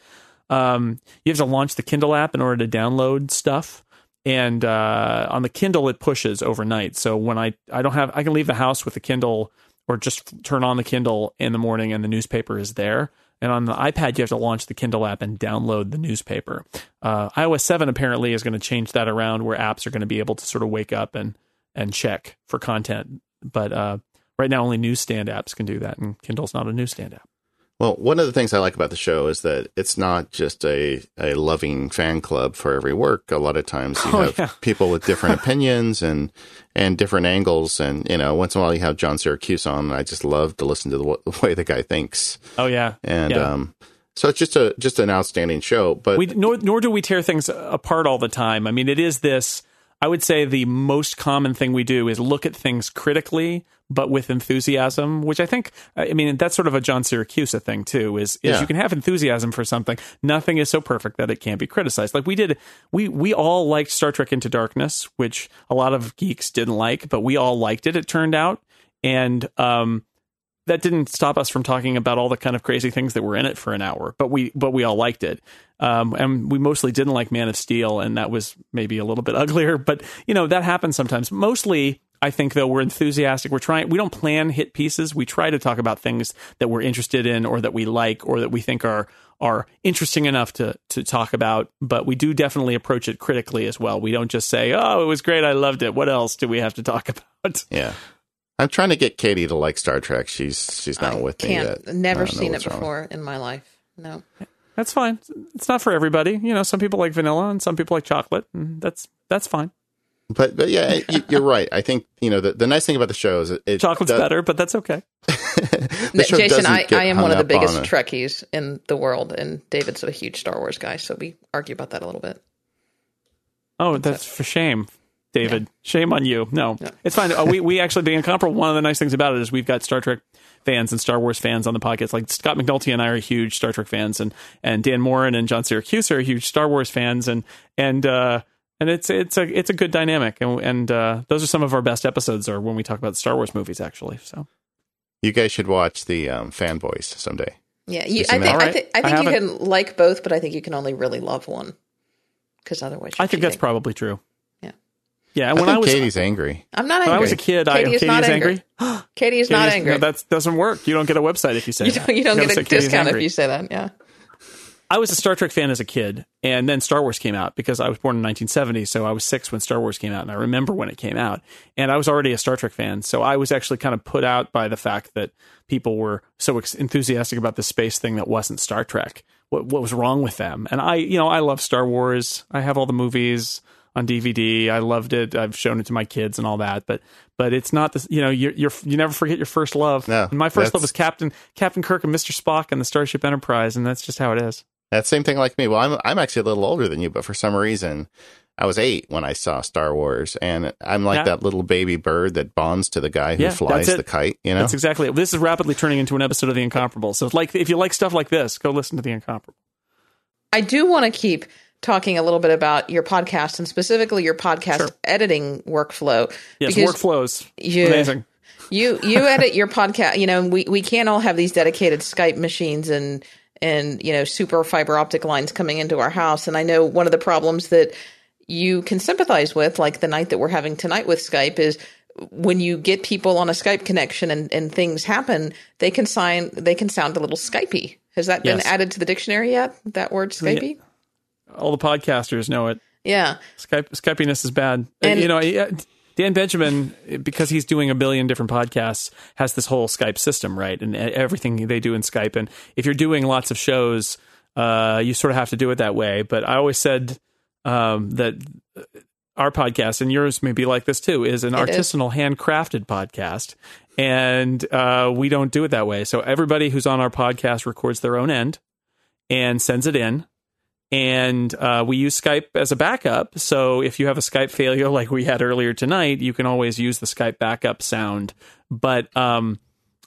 um, you have to launch the Kindle app in order to download stuff. And uh, on the Kindle, it pushes overnight. So when I I don't have I can leave the house with the Kindle or just turn on the Kindle in the morning and the newspaper is there. And on the iPad, you have to launch the Kindle app and download the newspaper. Uh, iOS 7 apparently is going to change that around where apps are going to be able to sort of wake up and and check for content. But uh, right now, only newsstand apps can do that, and Kindle's not a newsstand app. Well, one of the things I like about the show is that it's not just a, a loving fan club for every work. A lot of times you [laughs] Oh, have yeah. people with different [laughs] opinions and and different angles. And, you know, once in a while you have John Siracusa on, and I just love to listen to the, [laughs] the way the guy thinks. Oh yeah, And Yeah. um, so it's just a just an outstanding show. But we nor nor do we tear things apart all the time. I mean, it is this. I would say the most common thing we do is look at things critically, but with enthusiasm. Which I think, I mean, that's sort of a John Siracusa thing too. Is is Yeah. you can have enthusiasm for something. Nothing is so perfect that it can't be criticized. Like we did, we we all liked Star Trek Into Darkness, which a lot of geeks didn't like, but we all liked it. It turned out, and um, that didn't stop us from talking about all the kind of crazy things that were in it for an hour. But we but we all liked it. Um, and we mostly didn't like Man of Steel, and that was maybe a little bit [laughs] uglier. But you know that happens sometimes. Mostly, I think though we're enthusiastic. We're trying. We don't plan hit pieces. We try to talk about things that we're interested in, or that we like, or that we think are are interesting enough to to talk about. But we do definitely approach it critically as well. We don't just say, "Oh, it was great. I loved it. What else do we have to talk [laughs] about?" Yeah. I'm trying to get Katie to like Star Trek. She's she's not I with me can't. yet. Never I don't know seen it what's wrong. before in my life. No. That's fine. It's not for everybody. You know, some people like vanilla and some people like chocolate. And that's that's fine. But but yeah, you- [laughs] you're right. I think you know the, the nice thing about the show is it, it Chocolate's does- better, but that's okay. [laughs] the show Jason, I, I am one of the biggest on. Trekkies in the world, and David's a huge Star Wars guy, so we argue about that a little bit. Oh, that's for shame, David. Shame on you. No, it's fine. Oh, we we [laughs] actually being incomparable. One of the nice things about it is we've got Star Trek fans and Star Wars fans on the podcast. Like Scott McNulty and I are huge Star Trek fans, and and Dan Moren and John Siracusa are huge Star Wars fans, and and uh, and it's it's a it's a good dynamic, and and uh, those are some of our best episodes are when we talk about Star Wars movies, actually. So You guys should watch the um, fanboys someday. Yeah, you, Isn't I think I right? think I I think you can like both, but I think you can only really love one because otherwise, I you're think that's probably true. Yeah. Yeah, and I when think I was Katie's angry. I'm not angry when. I was a kid, I Katie is Katie not is angry. angry. [gasps] Katie is not Katie's- angry. No, that doesn't work. You don't get a website if you say you that. don't, you don't gotta get a Katie's discount if you say that. Yeah. I was a Star Trek fan as a kid, and then Star Wars came out because I was born in 1970, so I was six when Star Wars came out, and I remember when it came out. And I was already a Star Trek fan, so I was actually kind of put out by the fact that people were so enthusiastic about the space thing that wasn't Star Trek. What, what was wrong with them? And I, you know, I love Star Wars. I have all the movies on DVD. I loved it. I've shown it to my kids and all that, but but it's not the you know you're, you're you never forget your first love. No, And my first love was Captain Captain Kirk and Mr. Spock and the Starship Enterprise, and that's just how it is. That same thing like me. Well, I'm I'm actually a little older than you, but for some reason, I was eight when I saw Star Wars, and I'm like Yeah. that little baby bird that bonds to the guy who Yeah, flies the kite. You know, That's exactly it. This is rapidly turning into an episode of The Incomparable. So, if like, if you like stuff like this, go listen to The Incomparable. I do want to keep talking a little bit about your podcast and specifically your podcast Sure. editing workflow. Yes, because workflows. you- Amazing. You you edit your podcast. You know, we we can't all have these dedicated Skype machines and and you know super fiber optic lines coming into our house. And I know one of the problems that you can sympathize with, like the night that we're having tonight with Skype, is when you get people on a Skype connection and, and things happen, they can sign they can sound a little Skypey. Has that been added to the dictionary yet? That word Skypey? All the podcasters know it. Yeah. Skype, Skypiness is bad. And- you know, yeah, Dan Benjamin, because he's doing a billion different podcasts, has this whole Skype system, right? And everything they do in Skype. And if you're doing lots of shows, uh, you sort of have to do it that way. But I always said um, that our podcast and yours may be like this too is an It is. artisanal handcrafted podcast and uh, we don't do it that way so everybody who's on our podcast records their own end and sends it in and uh, we use skype as a backup. So if you have a skype failure [laughs] like we had earlier tonight you can always use the skype backup sound. But um,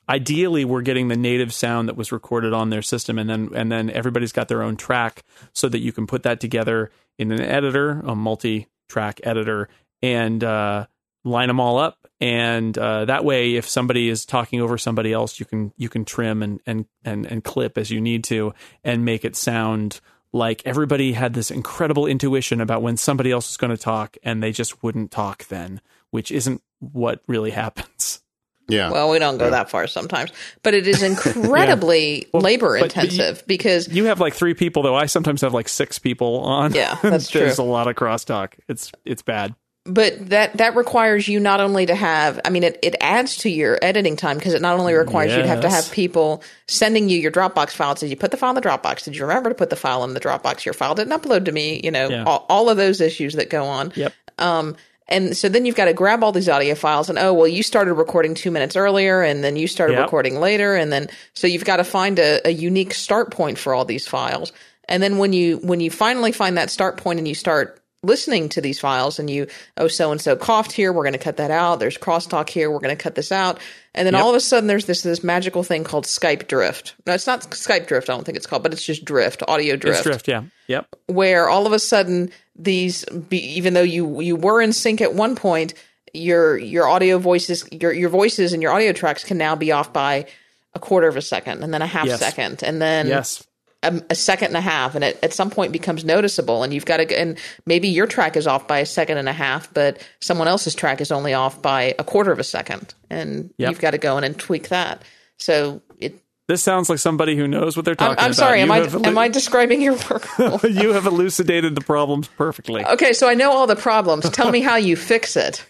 ideally we're getting the native sound that was recorded on their system and then and then everybody's got their own track so that you can put that together in an editor a multi-track editor and uh, line them all up. And uh, that way if somebody is talking over somebody else you can you can trim and and and, and clip as you need to and make it sound like everybody had this incredible intuition about when somebody else was going to talk and they just wouldn't talk then which isn't what really happens yeah. Well, we don't go that far sometimes, but it is [laughs] incredibly labor but- but you- intensive because You have like three people though. I sometimes have like six people on. Yeah, [laughs] that's There's true. a lot of crosstalk. It's it's bad. But that that requires you not only to have i mean it, it adds to your editing time because it not only requires you to have to have people sending you your dropbox file did you put the file in the dropbox? Did you remember to put the file in the dropbox? Your file didn't upload to me you know Yeah. all, all of those issues that go on. Yep. um and so then you've got to grab all these audio files and oh well you started recording two minutes earlier and then you started Yep. recording later. And then so you've got to find a, a unique start point for all these files. And then when you when you finally find that start point and you start listening to these files and you oh so and so coughed here we're going to cut that out there's crosstalk here we're going to cut this out and then Yep. all of a sudden there's this this magical thing called skype drift no it's not skype drift i don't think it's called but it's just drift audio drift It's drift. Yeah. Yep. where all of a sudden these be, even though you you were in sync at one point your your audio voices your your voices and your audio tracks can now be off by a quarter of a second and then a half Yes. second and then yes. A, a second and a half and it at some point becomes noticeable and you've got to and maybe your track is off by a second and a half but someone else's track is only off by a quarter of a second and Yep. you've got to go in and tweak that so it This sounds like somebody who knows what they're I'm, I'm about. sorry am I elu- am I describing your work [laughs] you have elucidated the problems perfectly. okay so I know all the problems tell me [laughs] how you fix it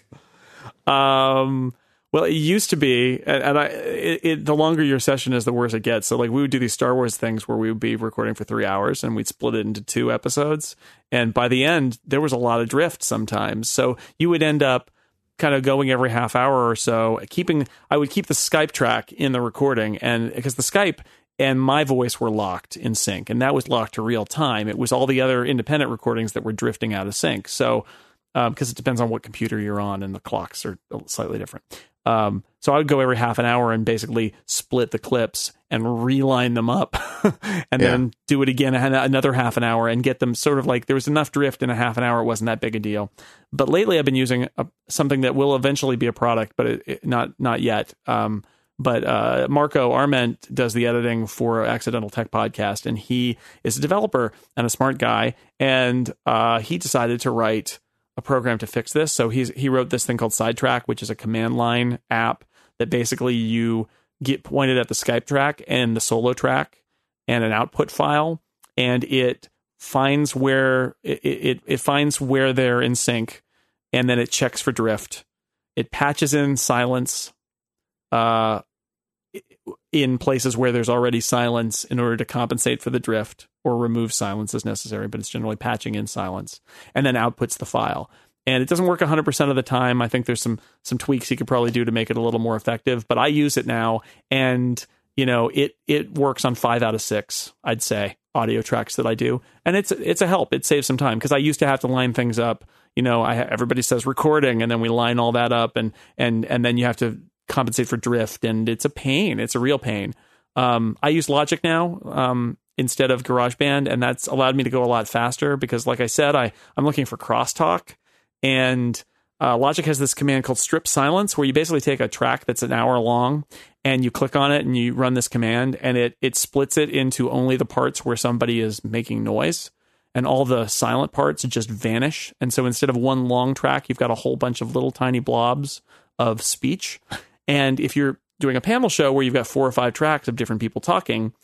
Um, well, it used to be, and, and I, it, it, the longer your session is, the worse it gets. So, like, we would do these Star Wars things where we would be recording for three hours, and we'd split it into two episodes. And by the end, there was a lot of drift sometimes. So you would end up kind of going every half hour or so, keeping. I would keep the Skype track in the recording, and because the Skype and my voice were locked in sync, and that was locked to real time. It was all the other independent recordings that were drifting out of sync. So um, because it depends on what computer you're on and the clocks are slightly different. Um, so I would go every half an hour and basically split the clips and reline them up [laughs] and Yeah. then do it again another half an hour and get them sort of like there was enough drift in a half an hour. It wasn't that big a deal. But lately I've been using a, something that will eventually be a product, but it, it, not, not yet. Um, but uh, Marco Arment does the editing for Accidental Tech Podcast, and he is a developer and a smart guy. And uh, he decided to write a program to fix this. So he's he wrote this thing called Sidetrack, which is a command line app that basically you get pointed at the Skype track and the solo track and an output file, and it finds where it it, it finds where they're in sync, and then it checks for drift. It patches in silence, uh, in places where there's already silence in order to compensate for the drift or remove silence as necessary, but it's generally patching in silence and then outputs the file. And it doesn't work 100% of the time. I think there's some some tweaks you could probably do to make it a little more effective, but I use it now and you know, it it works on 5 out of 6, I'd say, audio tracks that I do. And it's it's a help. It saves some time because I used to have to line things up. You know, I everybody says recording and then we line all that up and and and then you have to compensate for drift and it's a pain. It's a real pain. Um, I use Logic now um, instead of GarageBand, and that's allowed me to go a lot faster because, like I said, I I'm looking for crosstalk, and uh, Logic has this command called strip silence, where you basically take a track that's an hour long and you click on it and you run this command, and it it splits it into only the parts where somebody is making noise. And all the silent parts just vanish. And so instead of one long track, you've got a whole bunch of little tiny blobs of speech. And if you're doing a panel show where you've got four or five tracks of different people talking,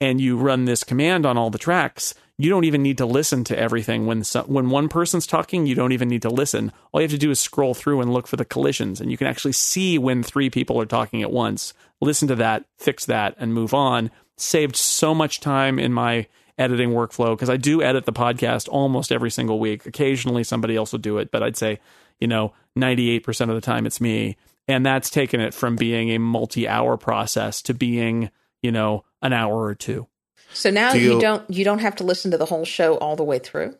and you run this command on all the tracks, you don't even need to listen to everything. When so, when one person's talking, you don't even need to listen. All you have to do is scroll through and look for the collisions, and you can actually see when three people are talking at once. Listen to that, fix that, and move on. Saved so much time in my editing workflow because I do edit the podcast almost every single week. Occasionally somebody else will do it, but I'd say, you know, 98% of the time it's me. And that's taken it from being a multi hour process to being, you know, an hour or two. so now Do you, you- don't you don't have to listen to the whole show all the way through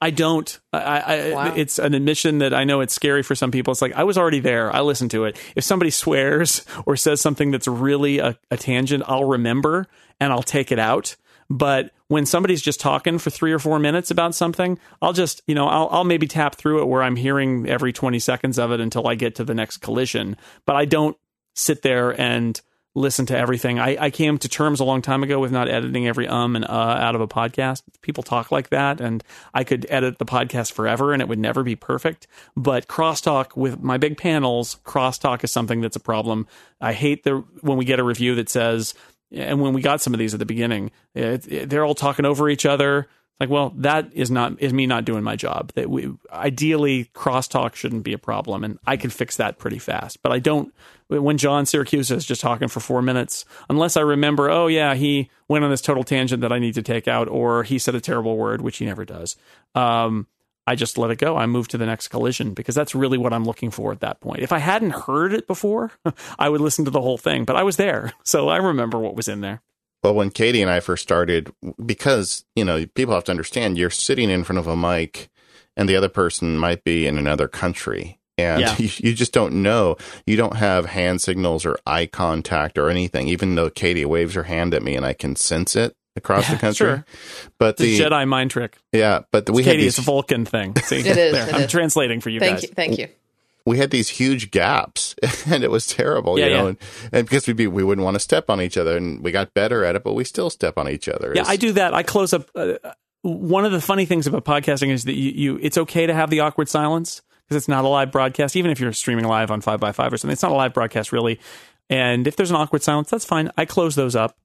I don't. I, I, Wow. It's an admission that I know it's scary for some people. It's like I was already there. I listened to it. If somebody swears [laughs] or says something that's really a, a tangent, I'll remember and I'll take it out. But when somebody's just talking for three or four minutes about something, I'll just, you know, I'll, I'll maybe tap through it where I'm hearing every 20 seconds of it until I get to the next collision. But I don't sit there and listen to everything. I, I came to terms a long time ago with not editing every um and uh out of a podcast. People talk like that, and I could edit the podcast forever and it would never be perfect. But crosstalk with my big panels, crosstalk is something that's a problem. I hate the when we get a review that says, and when we got some of these at the beginning, it, it- they're all talking over each other. Like, well, that is not is me not doing my job. That we ideally crosstalk shouldn't be a problem, and I can fix that pretty fast. But I don't. When John Siracusa is just talking for four minutes, unless I remember, oh yeah, he went on this total tangent that I need to take out, or he said a terrible word, which he never does. Um, I just let it go. I move to the next collision because that's really what I'm looking for at that point. If I hadn't heard it before, [laughs] I would listen to the whole thing, but I was there. [laughs] So I remember what was in there. Well, when Katie and I first started, because, you know, people have to understand you're sitting in front of a mic and the other person might be in another country. And Yeah. [laughs] you, you just don't know. You don't have hand signals or eye contact or anything, even though Katie waves her hand at me and I can sense it across the country. sure. But The the, Jedi mind trick. yeah, but we had Katie, these, it's Vulcan thing. [laughs] See, It is, there. it I'm is. translating for you thank guys. you thank you we had these huge gaps [laughs] and it was terrible, Yeah, you know, yeah. and, and because we'd be, we wouldn't want to step on each other and we got better at it, but we still step on each other. Yeah, It's- I do that. I close up. Uh, one of the funny things about podcasting is that you, you it's okay to have the awkward silence because it's not a live broadcast. Even if you're streaming live on five by five or something, it's not a live broadcast really. And if there's an awkward silence, that's fine. I close those up.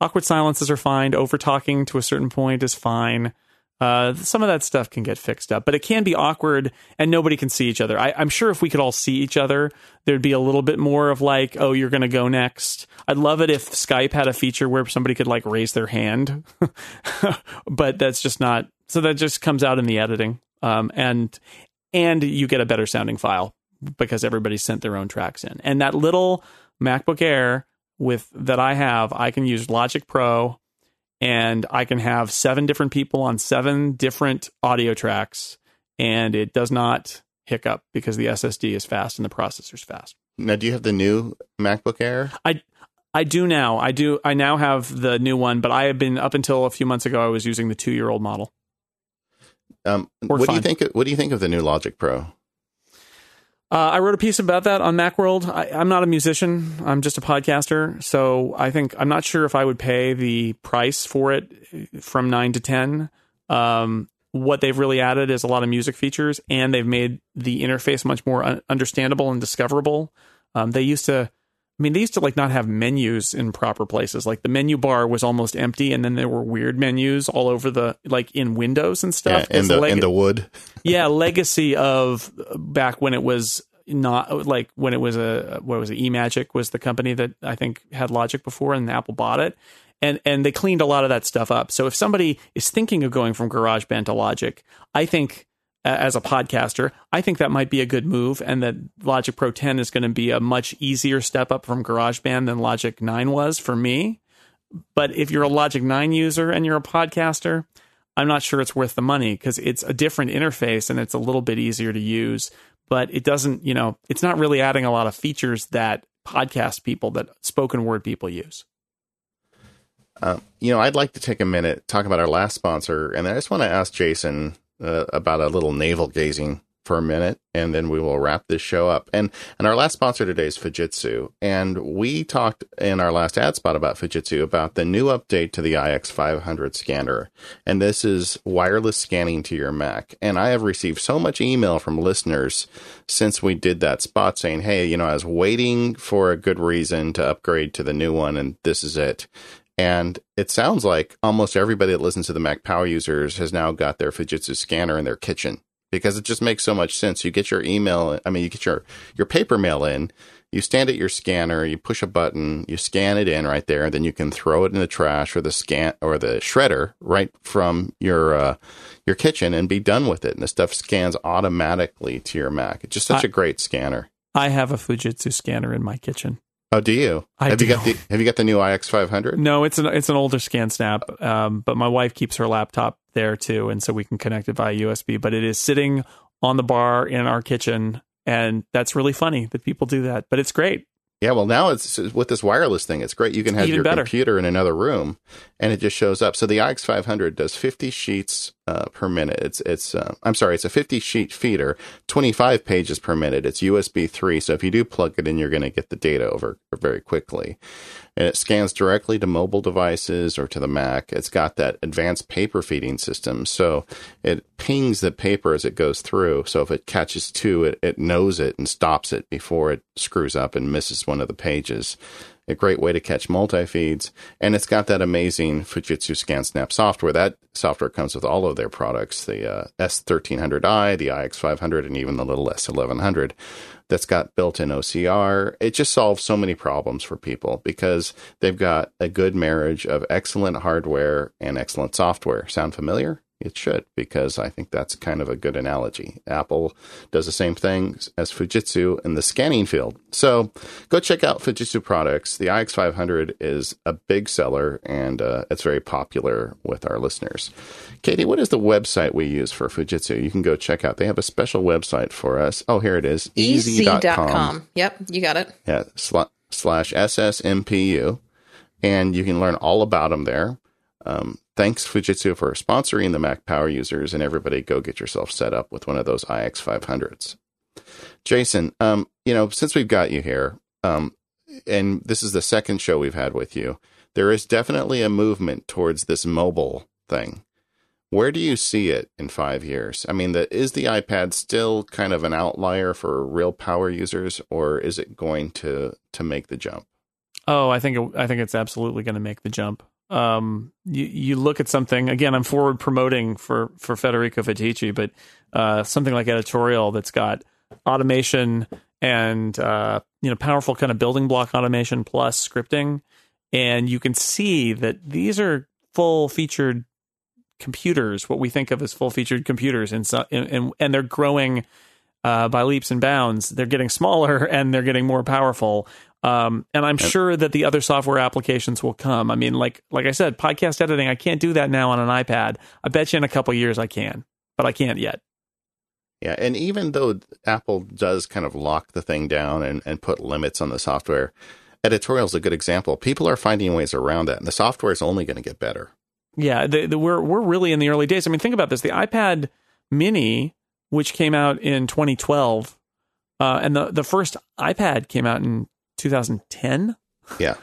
Awkward silences are fine. Over talking to a certain point is fine. Uh, some of that stuff can get fixed up, but it can be awkward and nobody can see each other. I, I'm sure if we could all see each other, there'd be a little bit more of like, oh, you're going to go next. I'd love it if Skype had a feature where somebody could like raise their hand, [laughs] but that's just not. So that just comes out in the editing, um, and and you get a better sounding file because everybody sent their own tracks in. And that little MacBook Air with that I have, I can use Logic Pro and I can have seven different people on seven different audio tracks, and it does not hiccup because the SSD is fast and the processor's fast. now, do you have the new MacBook Air? I I do now. I do. I now have the new one, but I have been up until a few months ago. I was using the two-year-old model. Um, what do you think? What do you think of the new Logic Pro? Uh, I wrote a piece about that on Macworld. I, I'm not a musician. I'm just a podcaster. So I think I'm not sure if I would pay the price for it from nine to ten. Um, what they've really added is a lot of music features, and they've made the interface much more un- understandable and discoverable. Um, they used to, I mean, they used to like not have menus in proper places. Like the menu bar was almost empty, and then there were weird menus all over the like in Windows and stuff. Yeah, in the leg- in the wood. [laughs] yeah, legacy of back when it was not like when it was a what was it? eMagic was the company that I think had Logic before, and Apple bought it, and and they cleaned a lot of that stuff up. So if somebody is thinking of going from GarageBand to Logic, I think as a podcaster, I think that might be a good move, and that Logic Pro 10 is going to be a much easier step up from GarageBand than Logic 9 was for me. But if you're a Logic 9 user and you're a podcaster, I'm not sure it's worth the money because it's a different interface and it's a little bit easier to use, but it doesn't, you know, it's not really adding a lot of features that podcast people, that spoken word people use. Um, you know, I'd like to take a minute talk about our last sponsor, and I just want to ask Jason uh, about a little navel gazing for a minute, and then we will wrap this show up. And and our last sponsor today is Fujitsu, and we talked in our last ad spot about Fujitsu about the new update to the iX500 scanner, and this is wireless scanning to your Mac. And I have received so much email from listeners since we did that spot saying, "Hey, you know, I was waiting for a good reason to upgrade to the new one, and this is it." And it sounds like almost everybody that listens to the Mac Power users has now got their Fujitsu scanner in their kitchen because it just makes so much sense. You get your email, I mean, you get your, your paper mail in, you stand at your scanner, you push a button, you scan it in right there, and then you can throw it in the trash or the scan or the shredder right from your uh, your kitchen and be done with it. And the stuff scans automatically to your Mac. It's just such I- a great scanner. I have a Fujitsu scanner in my kitchen. Oh, do you? I have you got the Have you got the new iX500? No, it's an it's an older ScanSnap, um, but my wife keeps her laptop there too, and so we can connect it via USB. But it is sitting on the bar in our kitchen, and that's really funny that people do that. But it's great. Yeah, well, now it's with this wireless thing. It's great. You can have Even your better. computer in another room, and it just shows up. So the iX500 does 50 sheets uh, per minute. It's it's uh, I'm sorry, it's a 50 sheet feeder, 25 pages per minute. It's USB three, so if you do plug it in, you're going to get the data over very quickly. And it scans directly to mobile devices or to the Mac. It's got that advanced paper feeding system, so it pings the paper as it goes through. So if it catches two, it, it knows it and stops it before it screws up and misses one of the pages. A great way to catch multi feeds. And it's got that amazing Fujitsu ScanSnap software. That software comes with all of their products the uh, S1300i, the iX500, and even the little S1100 that's got built in OCR. It just solves so many problems for people because they've got a good marriage of excellent hardware and excellent software. Sound familiar? It should, because I think that's kind of a good analogy. Apple does the same thing as Fujitsu in the scanning field. So go check out Fujitsu products. The iX500 is a big seller and uh, it's very popular with our listeners. Katie, what is the website we use for Fujitsu? You can go check out. They have a special website for us. Oh, here it is. Easy.com. Yep, you got it. Yeah, sla- slash SSMPU. And you can learn all about them there. Um, thanks, Fujitsu, for sponsoring the Mac Power users, and everybody go get yourself set up with one of those iX500s. Jason, um, you know, since we've got you here, um, and this is the second show we've had with you, there is definitely a movement towards this mobile thing. Where do you see it in five years? I mean, the, is the iPad still kind of an outlier for real power users, or is it going to to make the jump? Oh, I think it, I think it's absolutely going to make the jump. Um, you you look at something again. I'm forward promoting for for Federico Viticci, but uh, something like editorial that's got automation and uh, you know powerful kind of building block automation plus scripting, and you can see that these are full featured computers, what we think of as full featured computers, and, so, and and they're growing uh, by leaps and bounds. They're getting smaller [laughs] and they're getting more powerful. Um, and I'm sure that the other software applications will come. I mean, like like I said, podcast editing, I can't do that now on an iPad. I bet you in a couple years I can, but I can't yet. Yeah, and even though Apple does kind of lock the thing down and, and put limits on the software, editorial is a good example. People are finding ways around that, and the software is only going to get better. Yeah, the, the, we're we're really in the early days. I mean, think about this: the iPad Mini, which came out in 2012, uh, and the the first iPad came out in 2010. Yeah.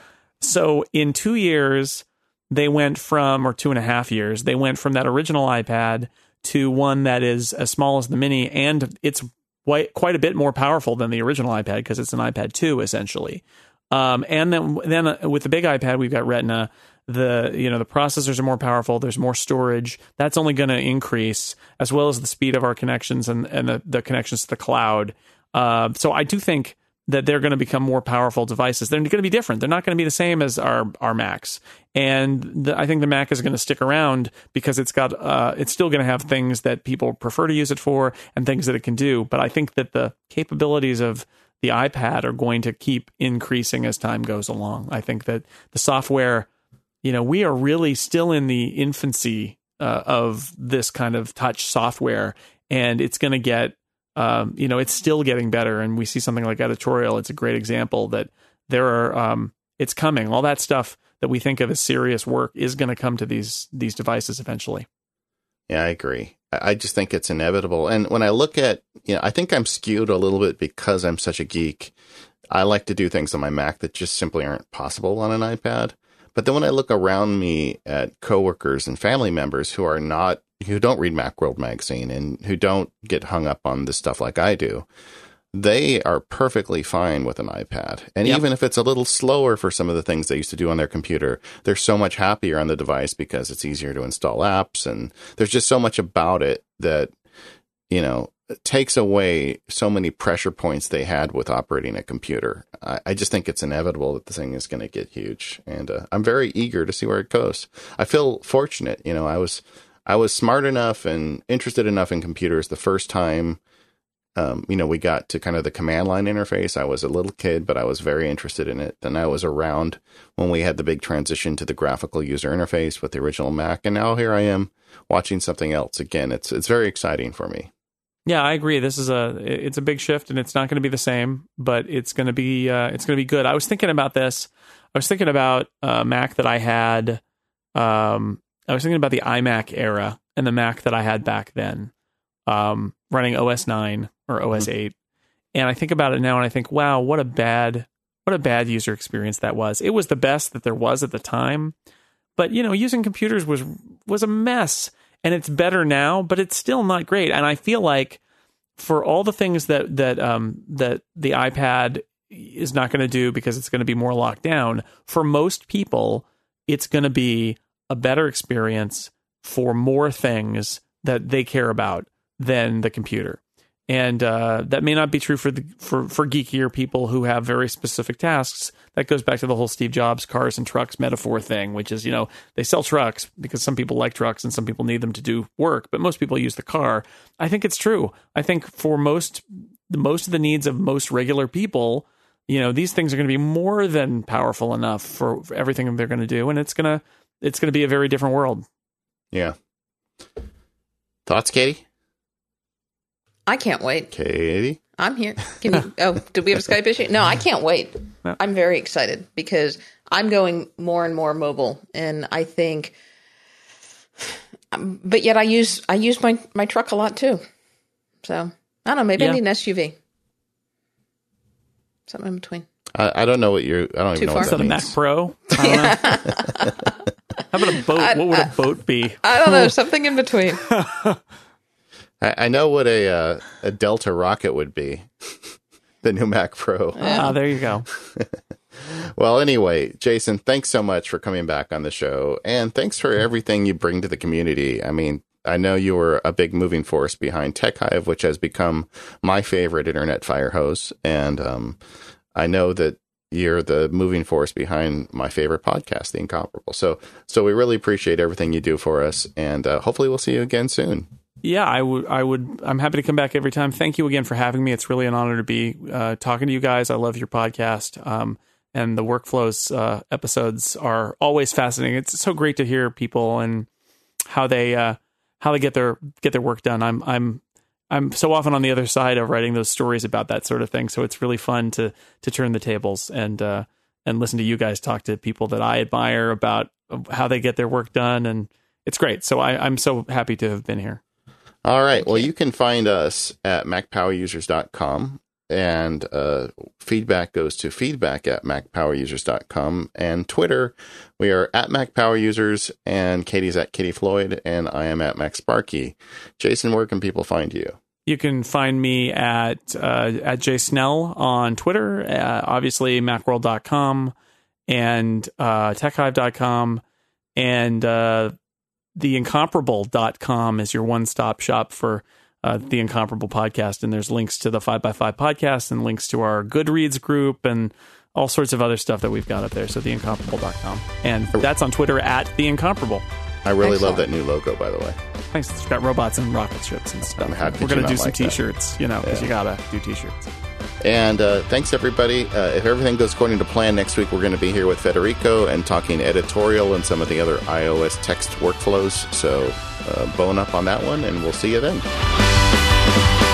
So in two years, they went from, or two and a half years, they went from that original iPad to one that is as small as the Mini, and it's quite a bit more powerful than the original iPad because it's an iPad 2 essentially. Um, and then then uh, with the big iPad, we've got Retina the you know the processors are more powerful there's more storage that's only going to increase as well as the speed of our connections and, and the, the connections to the cloud uh, so i do think that they're going to become more powerful devices. They're going to be different. They're not going to be the same as our our macs. And the, i think the mac is going to stick around because it's got uh, it's still going to have things that people prefer to use it for and things that it can do. But i think that the capabilities of the ipad are going to keep increasing as time goes along. I think that the software you know, we are really still in the infancy uh, of this kind of touch software, and it's going to get, um, you know, it's still getting better. And we see something like editorial; it's a great example that there are, um, it's coming. All that stuff that we think of as serious work is going to come to these these devices eventually. Yeah, I agree. I just think it's inevitable. And when I look at, you know, I think I'm skewed a little bit because I'm such a geek. I like to do things on my Mac that just simply aren't possible on an iPad. But then when I look around me at coworkers and family members who are not, who don't read Macworld magazine and who don't get hung up on this stuff like I do, they are perfectly fine with an iPad. And yep. even if it's a little slower for some of the things they used to do on their computer, they're so much happier on the device because it's easier to install apps. And there's just so much about it that, you know, takes away so many pressure points they had with operating a computer. I, I just think it's inevitable that the thing is going to get huge, and uh, I'm very eager to see where it goes. I feel fortunate, you know. I was I was smart enough and interested enough in computers the first time. Um, you know, we got to kind of the command line interface. I was a little kid, but I was very interested in it. And I was around when we had the big transition to the graphical user interface with the original Mac. And now here I am watching something else again. It's it's very exciting for me. Yeah, I agree. This is a it's a big shift, and it's not going to be the same, but it's going to be uh, it's going to be good. I was thinking about this. I was thinking about a Mac that I had. Um, I was thinking about the iMac era and the Mac that I had back then, um, running OS nine or OS mm-hmm. eight, and I think about it now, and I think, wow, what a bad what a bad user experience that was. It was the best that there was at the time, but you know, using computers was was a mess and it's better now, but it's still not great. And I feel like for all the things that that um, that the iPad is not going to do because it's going to be more locked down, for most people, it's going to be a better experience for more things that they care about than the computer and uh, that may not be true for the for for geekier people who have very specific tasks. That goes back to the whole Steve Jobs cars and trucks metaphor thing, which is you know they sell trucks because some people like trucks and some people need them to do work, but most people use the car. I think it's true. I think for most most of the needs of most regular people, you know, these things are going to be more than powerful enough for, for everything they're going to do, and it's gonna it's going to be a very different world. Yeah. Thoughts, Katie? I can't wait. Katie? I'm here. Can you? oh, did we have a Skype issue? No, I can't wait. No. I'm very excited because I'm going more and more mobile, and I think. But yet, I use I use my my truck a lot too. So I don't know. Maybe yeah. I need an SUV. Something in between. I, I don't know what you're. I don't Too even know far? what Is that that a Mac. Pro? I don't know. [laughs] How about a boat? What would a boat be? I don't know. Something in between. [laughs] I, I know what a uh, a Delta rocket would be. [laughs] the new Mac Pro. Ah, there you go. [laughs] Well, anyway, Jason, thanks so much for coming back on the show, and thanks for everything you bring to the community. I mean, I know you were a big moving force behind TechHive, which has become my favorite internet fire hose, and um, I know that you're the moving force behind my favorite podcast, The Incomparable. So, so we really appreciate everything you do for us, and uh, hopefully, we'll see you again soon. Yeah, I would. I would. I'm happy to come back every time. Thank you again for having me. It's really an honor to be uh, talking to you guys. I love your podcast, um, and the workflows uh, episodes are always fascinating. It's so great to hear people and how they uh, how they get their get their work done. I'm I'm I'm so often on the other side of writing those stories about that sort of thing. So it's really fun to to turn the tables and uh, and listen to you guys talk to people that I admire about how they get their work done, and it's great. So I, I'm so happy to have been here. All right. Well, you can find us at macpowerusers.com and uh, feedback goes to feedback at macpowerusers.com and Twitter. We are at macpowerusers and Katie's at Katie Floyd and I am at MacSparky. Jason, where can people find you? You can find me at uh, at jsnell on Twitter, uh, obviously macworld.com and uh, techhive.com and uh, theincomparable.com is your one-stop shop for uh, the Incomparable podcast. And there's links to the 5x5 podcast and links to our Goodreads group and all sorts of other stuff that we've got up there. So theincomparable.com. And that's on Twitter at the Incomparable. I really Excellent. love that new logo, by the way. Thanks. It's got robots and rocket ships and stuff. We're going to do some like t-shirts, you know, because Yeah. you got to do t-shirts. And uh, thanks, everybody. Uh, if everything goes according to plan, next week we're going to be here with Federico and talking editorial and some of the other iOS text workflows. So uh, bone up on that one, and we'll see you then.